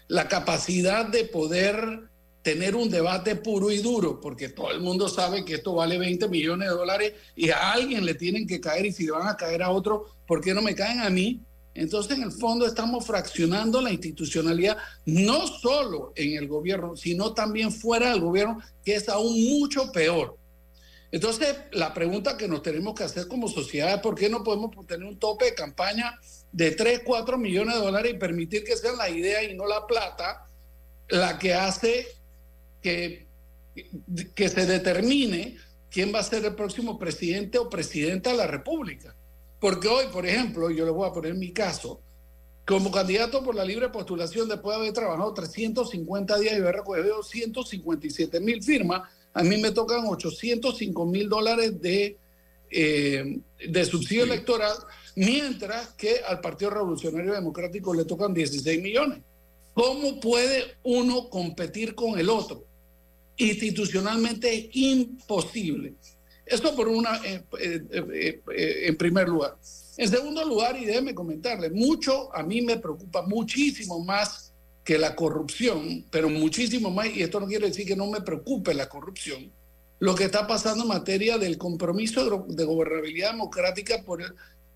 la capacidad de poder tener un debate puro y duro, porque todo el mundo sabe que esto vale 20 millones de dólares y a alguien le tienen que caer y si le van a caer a otro, ¿por qué no me caen a mí? Entonces, en el fondo, estamos fraccionando la institucionalidad, no solo en el gobierno, sino también fuera del gobierno, que es aún mucho peor. Entonces, la pregunta que nos tenemos que hacer como sociedad es por qué no podemos tener un tope de campaña de 3, 4 millones de dólares y permitir que sea la idea y no la plata la que hace que, que se determine quién va a ser el próximo presidente o presidenta de la República. Porque hoy, por ejemplo, yo le voy a poner mi caso, como candidato por la libre postulación, después de haber trabajado 350 días y haber recogido 157 mil firmas, a mí me tocan 805 mil dólares de, eh, de subsidio electoral, mientras que al Partido Revolucionario Democrático le tocan 16 millones. ¿Cómo puede uno competir con el otro? Institucionalmente imposible. Esto por una, eh, eh, eh, en primer lugar. En segundo lugar, y déjeme comentarle, mucho a mí me preocupa muchísimo más que la corrupción, pero muchísimo más, y esto no quiere decir que no me preocupe la corrupción, lo que está pasando en materia del compromiso de, gobernabilidad democrática por,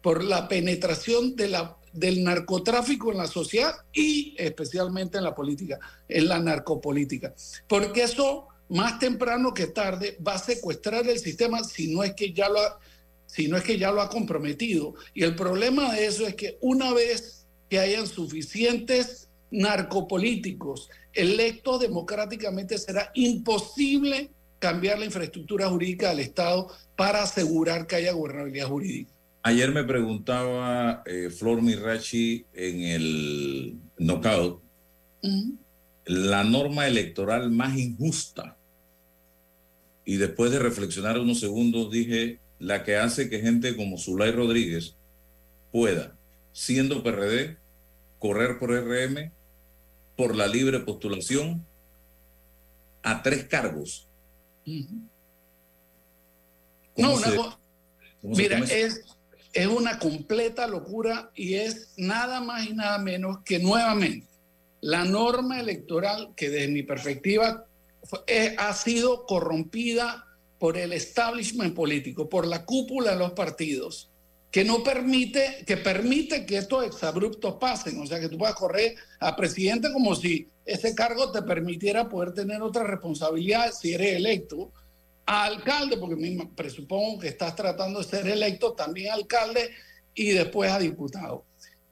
por la penetración del narcotráfico en la sociedad y especialmente en la política, en la narcopolítica. Porque eso más temprano que tarde va a secuestrar el sistema si no es que ya lo ha, sino es que ya lo ha comprometido. Y el problema de eso es que una vez que hayan suficientes narcopolíticos electos democráticamente, será imposible cambiar la infraestructura jurídica del Estado para asegurar que haya gobernabilidad jurídica. Ayer me preguntaba eh, Flor Mirachi en el knockout la norma electoral más injusta. Y después de reflexionar unos segundos dije, la que hace que gente como Zulay Rodríguez pueda, siendo PRD, correr por RM, por la libre postulación, a tres cargos. No, una Mira, es, es una completa locura y es nada más y nada menos que nuevamente la norma electoral que desde mi perspectiva eh, ha sido corrompida por el establishment político, por la cúpula de los partidos, que no permite, que permite que estos exabruptos pasen, o sea, que tú puedas correr a presidente como si ese cargo te permitiera poder tener otra responsabilidad si eres electo, a alcalde, porque me presupongo que estás tratando de ser electo, también alcalde y después a diputado.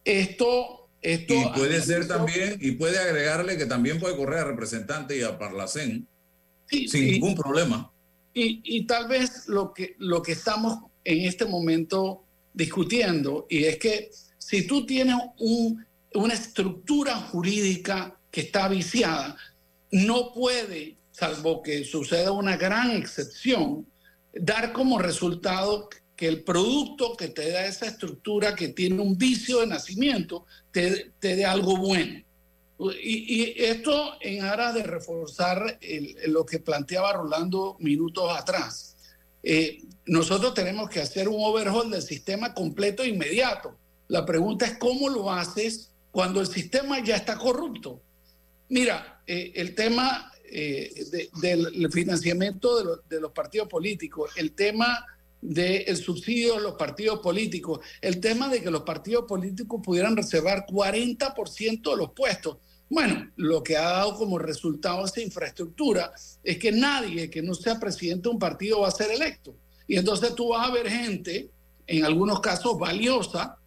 Esto, esto Y puede ser también, y puede agregarle que también puede correr a representante y a Parlacén sin sí. ningún problema. Y, y tal vez lo que, lo que estamos en este momento discutiendo, y es que si tú tienes un- una estructura jurídica que está viciada, no puede, salvo que suceda una gran excepción, dar como resultado que el producto que te da esa estructura que tiene un vicio de nacimiento te, te dé algo bueno. Y, y esto en aras de reforzar lo que planteaba Rolando minutos atrás. Eh, nosotros tenemos que hacer un overhaul del sistema completo e inmediato. La pregunta es cómo lo haces cuando el sistema ya está corrupto. Mira, eh, el tema eh, de- del financiamiento de, lo- de los partidos políticos, el tema del subsidio de los partidos políticos, el tema de que los partidos políticos pudieran reservar 40% de los puestos. Bueno, lo que ha dado como resultado esa infraestructura es que nadie que no sea presidente de un partido va a ser electo. Y entonces tú vas a ver gente, en algunos casos valiosa,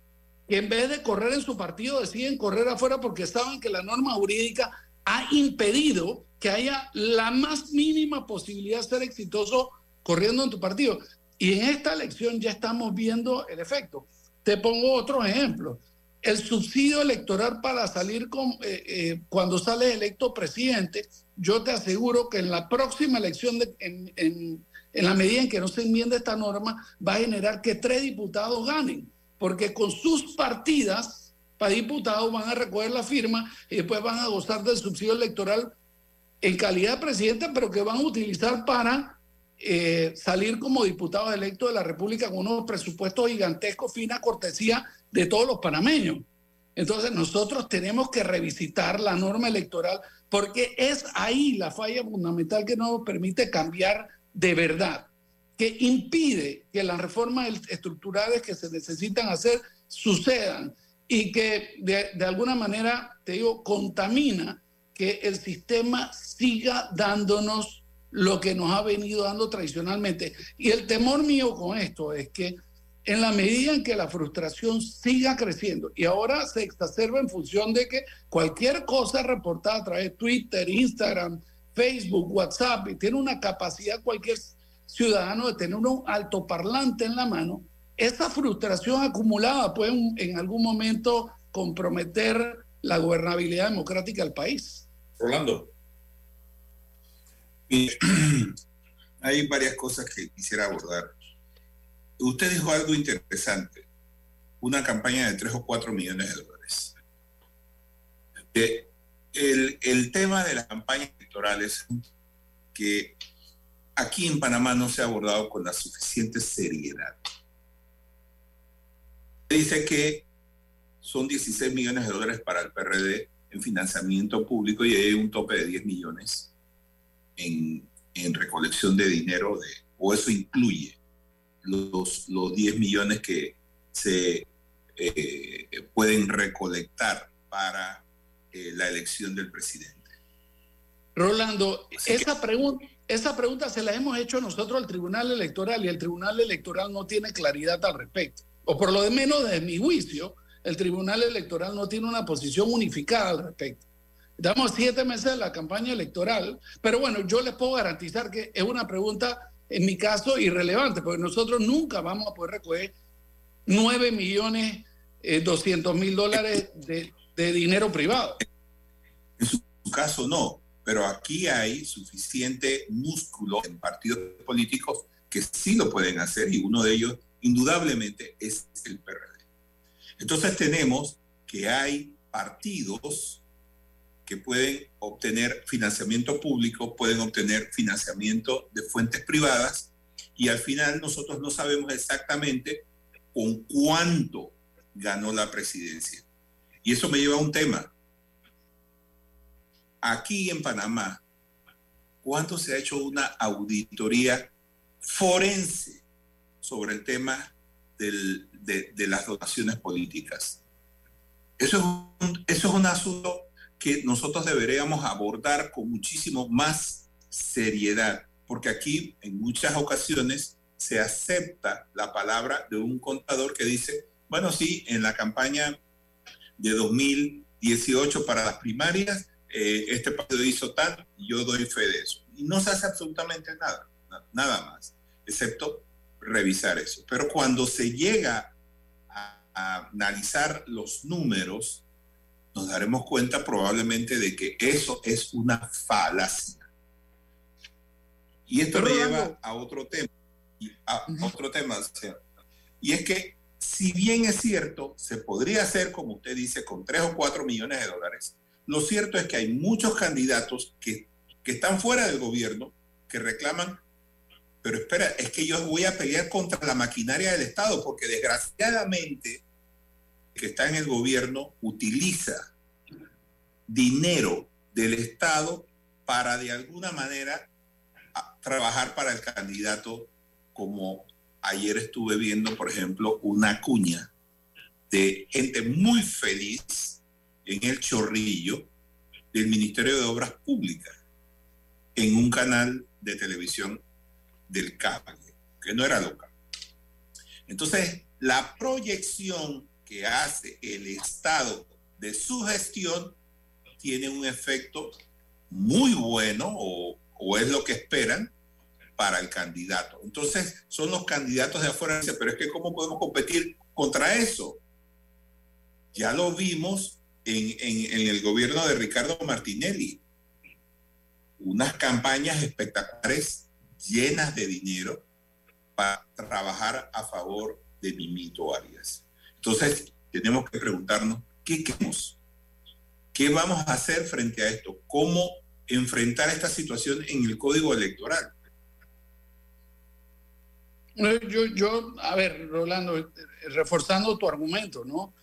que en vez de correr en su partido deciden correr afuera porque saben que la norma jurídica ha impedido que haya la más mínima posibilidad de ser exitoso corriendo en tu partido. Y en esta elección ya estamos viendo el efecto. Te pongo otro ejemplo. El subsidio electoral para salir con, eh, eh, cuando sales electo presidente, yo te aseguro que en la próxima elección, en, en- en la medida en que no se enmiende esta norma, va a generar que tres diputados ganen, porque con sus partidas para diputados van a recoger la firma y después van a gozar del subsidio electoral en calidad de presidente, pero que van a utilizar para eh, salir como diputados electos de la República con unos presupuestos gigantescos, fina cortesía de todos los panameños. Entonces nosotros tenemos que revisitar la norma electoral porque es ahí la falla fundamental que no nos permite cambiar de verdad, que impide que las reformas estructurales que se necesitan hacer sucedan y que de, alguna manera, te digo, contamina que el sistema siga dándonos lo que nos ha venido dando tradicionalmente. Y el temor mío con esto es que en la medida en que la frustración siga creciendo y ahora se exacerba en función de que cualquier cosa reportada a través de Twitter, Instagram, Facebook, WhatsApp, y tiene una capacidad cualquier ciudadano de tener un altoparlante en la mano, esa frustración acumulada puede en, algún momento comprometer la gobernabilidad democrática del país. Rolando. Hay varias cosas que quisiera abordar. Usted dijo algo interesante, una campaña de 3 o 4 millones de dólares. El, el tema de las campañas electorales que aquí en Panamá no se ha abordado con la suficiente seriedad. Dice que son 16 millones de dólares para el PRD en financiamiento público y hay un tope de 10 millones en, en recolección de dinero, de, o eso incluye los, los 10 millones que se eh, pueden recolectar para eh, la elección del presidente. Rolando, esa, pregunta esa pregunta se la hemos hecho nosotros al Tribunal Electoral y el Tribunal Electoral no tiene claridad al respecto. O por lo menos desde mi juicio, el Tribunal Electoral no tiene una posición unificada al respecto. Estamos siete meses de la campaña electoral, pero bueno, yo les puedo garantizar que es una pregunta, en mi caso, irrelevante, porque nosotros nunca vamos a poder recoger 9 millones eh, 200 mil dólares de dinero privado. En su caso no, pero aquí hay suficiente músculo en partidos políticos que sí lo pueden hacer y uno de ellos indudablemente es el PRD. Entonces tenemos que hay partidos que pueden obtener financiamiento público, pueden obtener financiamiento de fuentes privadas y al final nosotros no sabemos exactamente con cuánto ganó la presidencia. Y eso me lleva a un tema. Aquí en Panamá, ¿cuánto se ha hecho una auditoría forense sobre el tema de, las donaciones políticas? Eso es, un, eso es un asunto que nosotros deberíamos abordar con muchísimo más seriedad, porque aquí en muchas ocasiones se acepta la palabra de un contador que dice, bueno, sí, en la campaña de 2018 para las primarias, eh, este partido hizo tal y yo doy fe de eso. Y no se hace absolutamente nada, nada más, excepto revisar eso. Pero cuando se llega a, a analizar los números, nos daremos cuenta probablemente de que eso es una falacia. Y esto me lleva a otro tema. A otro tema, y es que si bien es cierto, se podría hacer, como usted dice, con 3 o 4 millones de dólares, lo cierto es que hay muchos candidatos que, que están fuera del gobierno que reclaman, pero espera, es que yo voy a pelear contra la maquinaria del Estado, porque desgraciadamente que está en el gobierno utiliza dinero del Estado para de alguna manera trabajar para el candidato como ayer estuve viendo, por ejemplo, una cuña de gente muy feliz en el chorrillo del Ministerio de Obras Públicas, en un canal de televisión del cable, que no era local. Entonces, la proyección que hace el Estado de su gestión tiene un efecto muy bueno o, es lo que esperan para el candidato. Entonces, son los candidatos de afuera, pero es que ¿cómo podemos competir contra eso? Ya lo vimos en el gobierno de Ricardo Martinelli. Unas campañas espectaculares llenas de dinero para trabajar a favor de Mimito Arias. Entonces, tenemos que preguntarnos, ¿qué queremos? ¿Qué vamos a hacer frente a esto? ¿Cómo enfrentar esta situación en el código electoral? Yo, yo, a ver, Rolando, reforzando tu argumento, ¿no?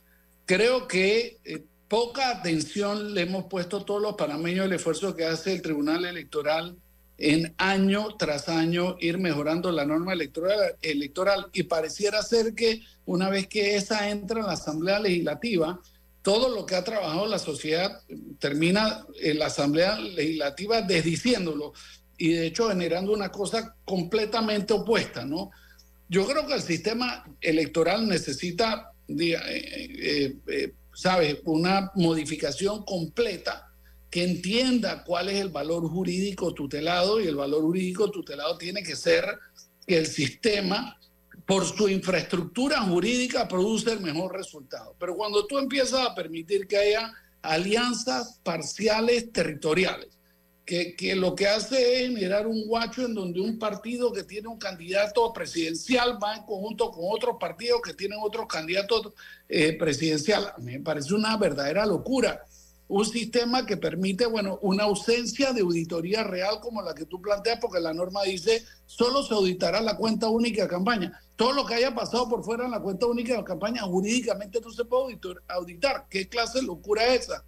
Creo que eh, poca atención le hemos puesto todos los panameños el esfuerzo que hace el Tribunal Electoral en año tras año ir mejorando la norma electoral, electoral y pareciera ser que una vez que esa entra en la Asamblea Legislativa, todo lo que ha trabajado la sociedad termina en la Asamblea Legislativa desdiciéndolo y de hecho generando una cosa completamente opuesta, ¿no? Yo creo que el sistema electoral necesita, eh, eh, eh, ¿sabes?, una modificación completa que entienda cuál es el valor jurídico tutelado y el valor jurídico tutelado tiene que ser que el sistema, por su infraestructura jurídica, produce el mejor resultado. Pero cuando tú empiezas a permitir que haya alianzas parciales territoriales, que, que, lo que hace es generar un guacho en donde un partido que tiene un candidato presidencial va en conjunto con otros partidos que tienen otros candidatos eh, presidenciales. Me parece una verdadera locura. Un sistema que permite, bueno, una ausencia de auditoría real como la que tú planteas, porque la norma dice solo se auditará la cuenta única de campaña. Todo lo que haya pasado por fuera en la cuenta única de campaña jurídicamente no se puede auditar. ¿Qué clase de locura es esa?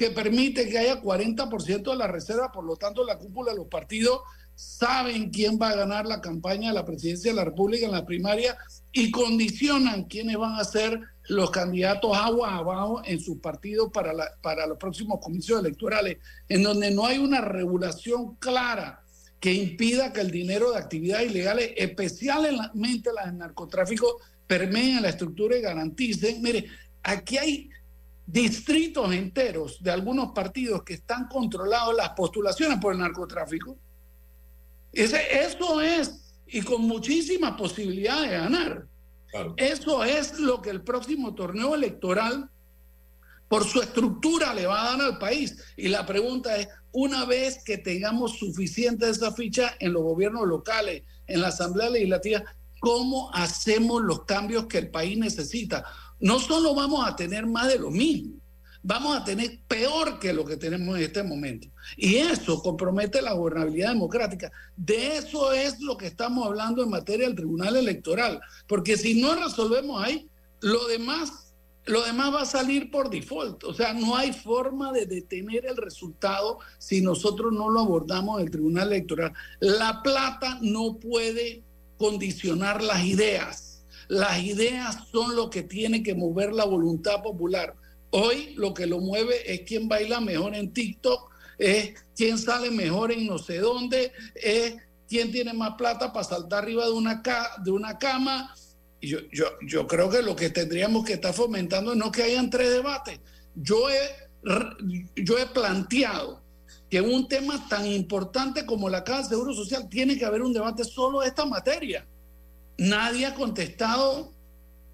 que permite que haya 40% de la reserva, por lo tanto la cúpula de los partidos saben quién va a ganar la campaña de la presidencia de la República en la primaria y condicionan quiénes van a ser los candidatos agua abajo en sus partidos para, para los próximos comicios electorales, en donde no hay una regulación clara que impida que el dinero de actividades ilegales, especialmente las del narcotráfico, permeen la estructura y garanticen. Mire, aquí hay distritos enteros de algunos partidos que están controlados las postulaciones por el narcotráfico. Eso es, y con muchísimas posibilidades de ganar. Eso es lo que el próximo torneo electoral, por su estructura, le va a dar al país. Y la pregunta es, una vez que tengamos suficiente de esa ficha en los gobiernos locales, en la Asamblea Legislativa, ¿cómo hacemos los cambios que el país necesita? No solo vamos a tener más de lo mismo, vamos a tener peor que lo que tenemos en este momento. Y eso compromete la gobernabilidad democrática. De eso es lo que estamos hablando en materia del Tribunal Electoral. Porque si no resolvemos ahí, lo demás, lo demás va a salir por default. O sea, no hay forma de detener el resultado si nosotros no lo abordamos en el Tribunal Electoral. La plata no puede condicionar las ideas. Las ideas son lo que tiene que mover la voluntad popular. Hoy lo que lo mueve es quién baila mejor en TikTok, es quién sale mejor en no sé dónde, es quién tiene más plata para saltar arriba de una, de una cama. Yo, yo, yo creo que lo que tendríamos que estar fomentando es no que hayan tres debates. Yo he, yo he planteado que un tema tan importante como la Caja de Seguro Social tiene que haber un debate solo de esta materia. Nadie ha contestado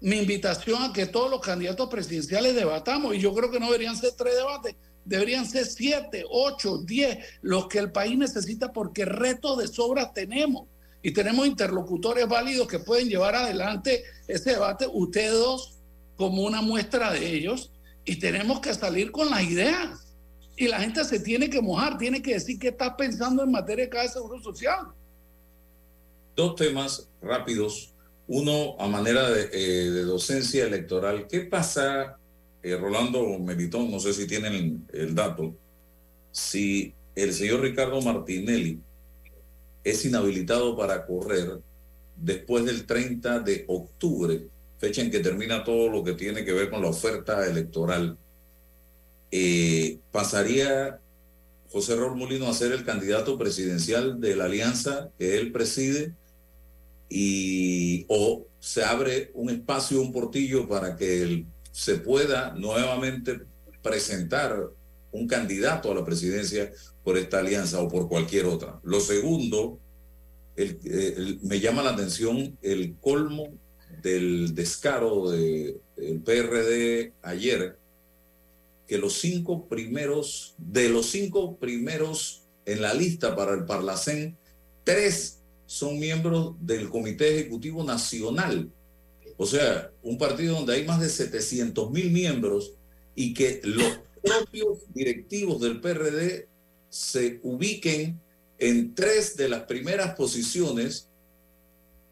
mi invitación a que todos los candidatos presidenciales debatamos y yo creo que no deberían ser tres debates, deberían ser siete, ocho, diez, los que el país necesita porque retos de sobra tenemos. Y tenemos interlocutores válidos que pueden llevar adelante ese debate, ustedes dos como una muestra de ellos y tenemos que salir con las ideas. Y la gente se tiene que mojar, tiene que decir qué está pensando en materia de cada seguro social. Dos temas rápidos uno, a manera de, eh, docencia electoral, ¿qué pasa, eh, Rolando Meritón, no sé si tienen el, dato, si el señor Ricardo Martinelli es inhabilitado para correr después del 30 de octubre, fecha en que termina todo lo que tiene que ver con la oferta electoral, eh, pasaría José Raúl Molino a ser el candidato presidencial de la alianza que él preside y o se abre un espacio, un portillo para que se pueda nuevamente presentar un candidato a la presidencia por esta alianza o por cualquier otra. Lo segundo, me llama la atención el colmo del descaro del PRD ayer, que los cinco primeros, de los cinco primeros en la lista para el Parlacén, tres son miembros del Comité Ejecutivo Nacional. O sea, un partido donde hay más de 700 mil miembros y que los propios directivos del PRD se ubiquen en tres de las primeras posiciones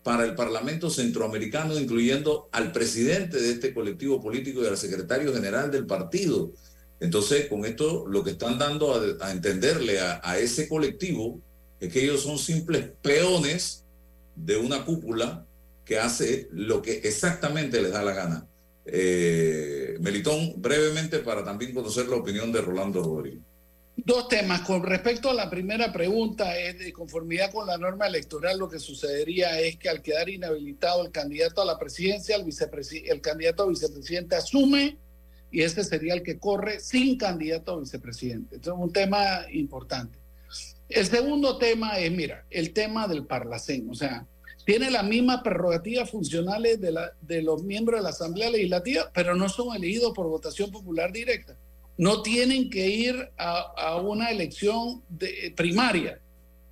para el Parlamento Centroamericano, incluyendo al presidente de este colectivo político y al secretario general del partido. Entonces, con esto lo que están dando a, entenderle a ese colectivo es que ellos son simples peones de una cúpula que hace lo que exactamente les da la gana. Eh, Melitón, brevemente para también conocer la opinión de Rolando Rodríguez. Dos temas. Con respecto a la primera pregunta, es de conformidad con la norma electoral, lo que sucedería es que al quedar inhabilitado el candidato a la presidencia, el, el candidato a vicepresidente asume y ese sería el que corre sin candidato a vicepresidente. Entonces, un tema importante. El segundo tema es, mira, el tema del Parlacén, o sea, tiene las mismas prerrogativas funcionales de, los miembros de la Asamblea Legislativa, pero no son elegidos por votación popular directa. No tienen que ir a, una elección de, primaria.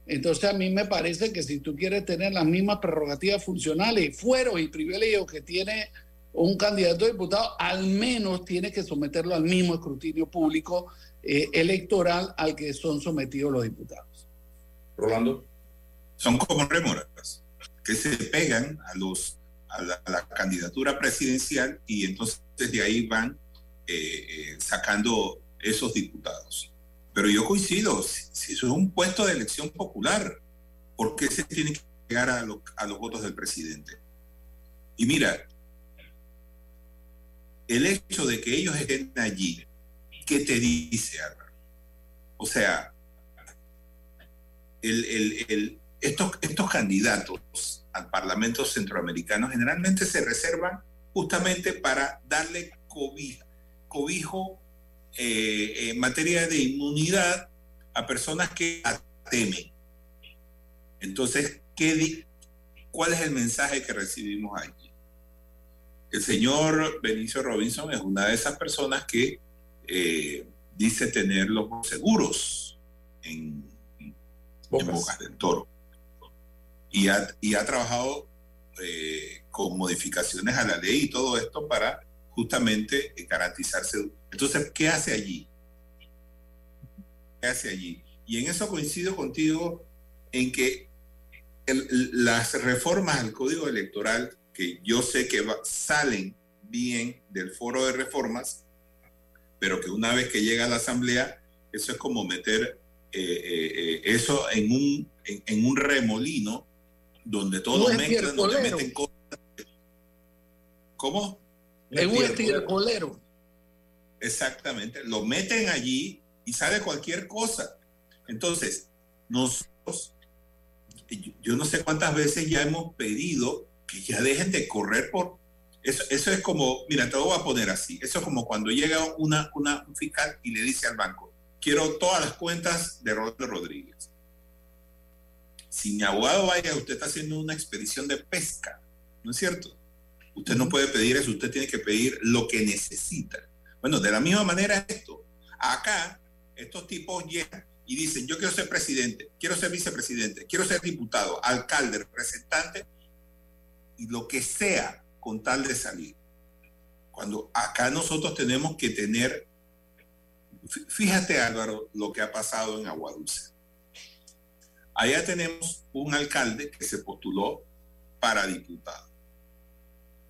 Entonces a mí me parece que si tú quieres tener las mismas prerrogativas funcionales, fueros y privilegios que tiene un candidato a diputado, al menos tiene que someterlo al mismo escrutinio público eh, electoral al que son sometidos los diputados. Rolando. Son como rémoras que se pegan a, los, a, la, candidatura presidencial y entonces de ahí van eh, eh, sacando esos diputados. Pero yo coincido, si, eso es un puesto de elección popular, ¿por qué se tiene que llegar a, a los votos del presidente? Y mira, el hecho de que ellos estén allí ¿qué te dice, Álvaro? O sea, estos, estos candidatos al Parlamento Centroamericano generalmente se reservan justamente para darle cobijo, eh, en materia de inmunidad a personas que temen. Entonces, ¿qué ¿cuál es el mensaje que recibimos allí? El señor Benicio Robinson es una de esas personas que eh, dice tener los seguros en, en Bocas del Toro. Y ha, y ha trabajado eh, con modificaciones a la ley y todo esto para justamente eh, garantizarse. Entonces, ¿qué hace allí? ¿Qué hace allí? Y en eso coincido contigo en que el- las reformas al código electoral, que yo sé que va- salen bien del foro de reformas, pero que una vez que llega a la asamblea, eso es como meter eh, eh, eh, eso en un, en, en un remolino donde todo Un mezclan, donde meten cosas. ¿Cómo? Es un estircolero. Exactamente, lo meten allí y sale cualquier cosa. Entonces, nosotros, yo no sé cuántas veces ya hemos pedido que ya dejen de correr por... Eso, eso es como, mira, te lo voy a poner así, eso es como cuando llega una, una, un fiscal y le dice al banco, quiero todas las cuentas de Rolando Rodríguez. Si mi abogado vaya, usted está haciendo una expedición de pesca, ¿no es cierto? Usted no puede pedir eso, usted tiene que pedir lo que necesita. Bueno, de la misma manera esto. Acá, estos tipos llegan y dicen, yo quiero ser presidente, quiero ser vicepresidente, quiero ser diputado, alcalde, representante, y lo que sea con tal de salir. Cuando acá nosotros tenemos que tener, fí- fíjate Álvaro, lo que ha pasado en Aguadulce. Allá tenemos un alcalde que se postuló para diputado.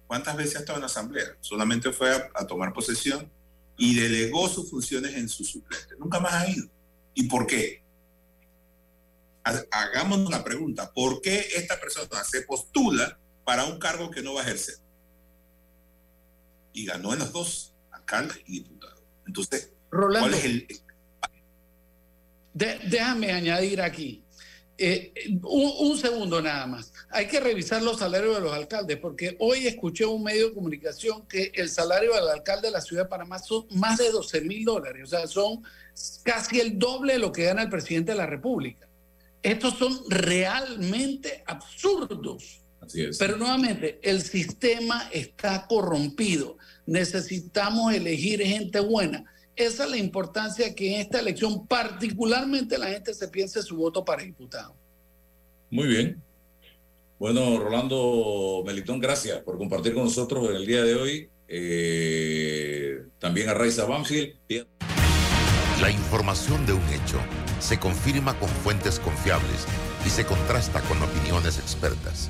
¿Cuántas veces ha estado en la asamblea? Solamente fue a, tomar posesión y delegó sus funciones en su suplente. Nunca más ha ido. ¿Y por qué? Ha- Hagámonos la pregunta, ¿por qué esta persona se postula para un cargo que no va a ejercer? Y ganó en los dos, alcalde y diputado. Entonces, Rolando. ¿cuál es el, De- déjame añadir aquí. eh, eh, un, un segundo nada más. Hay que revisar los salarios de los alcaldes, porque hoy escuché un medio de comunicación que el salario del alcalde de la ciudad de Panamá son más de 12 mil dólares, o sea, son casi el doble de lo que gana el presidente de la República. Estos son realmente absurdos. Así es. Pero nuevamente, el sistema está corrompido. Necesitamos elegir gente buena. Esa es la importancia que en esta elección particularmente la gente se piense su voto para diputado. Muy bien. Bueno, Rolando Melitón, gracias por compartir con nosotros en el día de hoy. Eh, también a Raiza Banfield. La información de un hecho se confirma con fuentes confiables y se contrasta con opiniones expertas.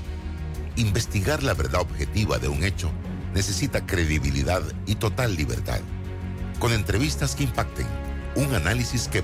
Investigar la verdad objetiva de un hecho necesita credibilidad y total libertad. Con entrevistas que impacten, un análisis que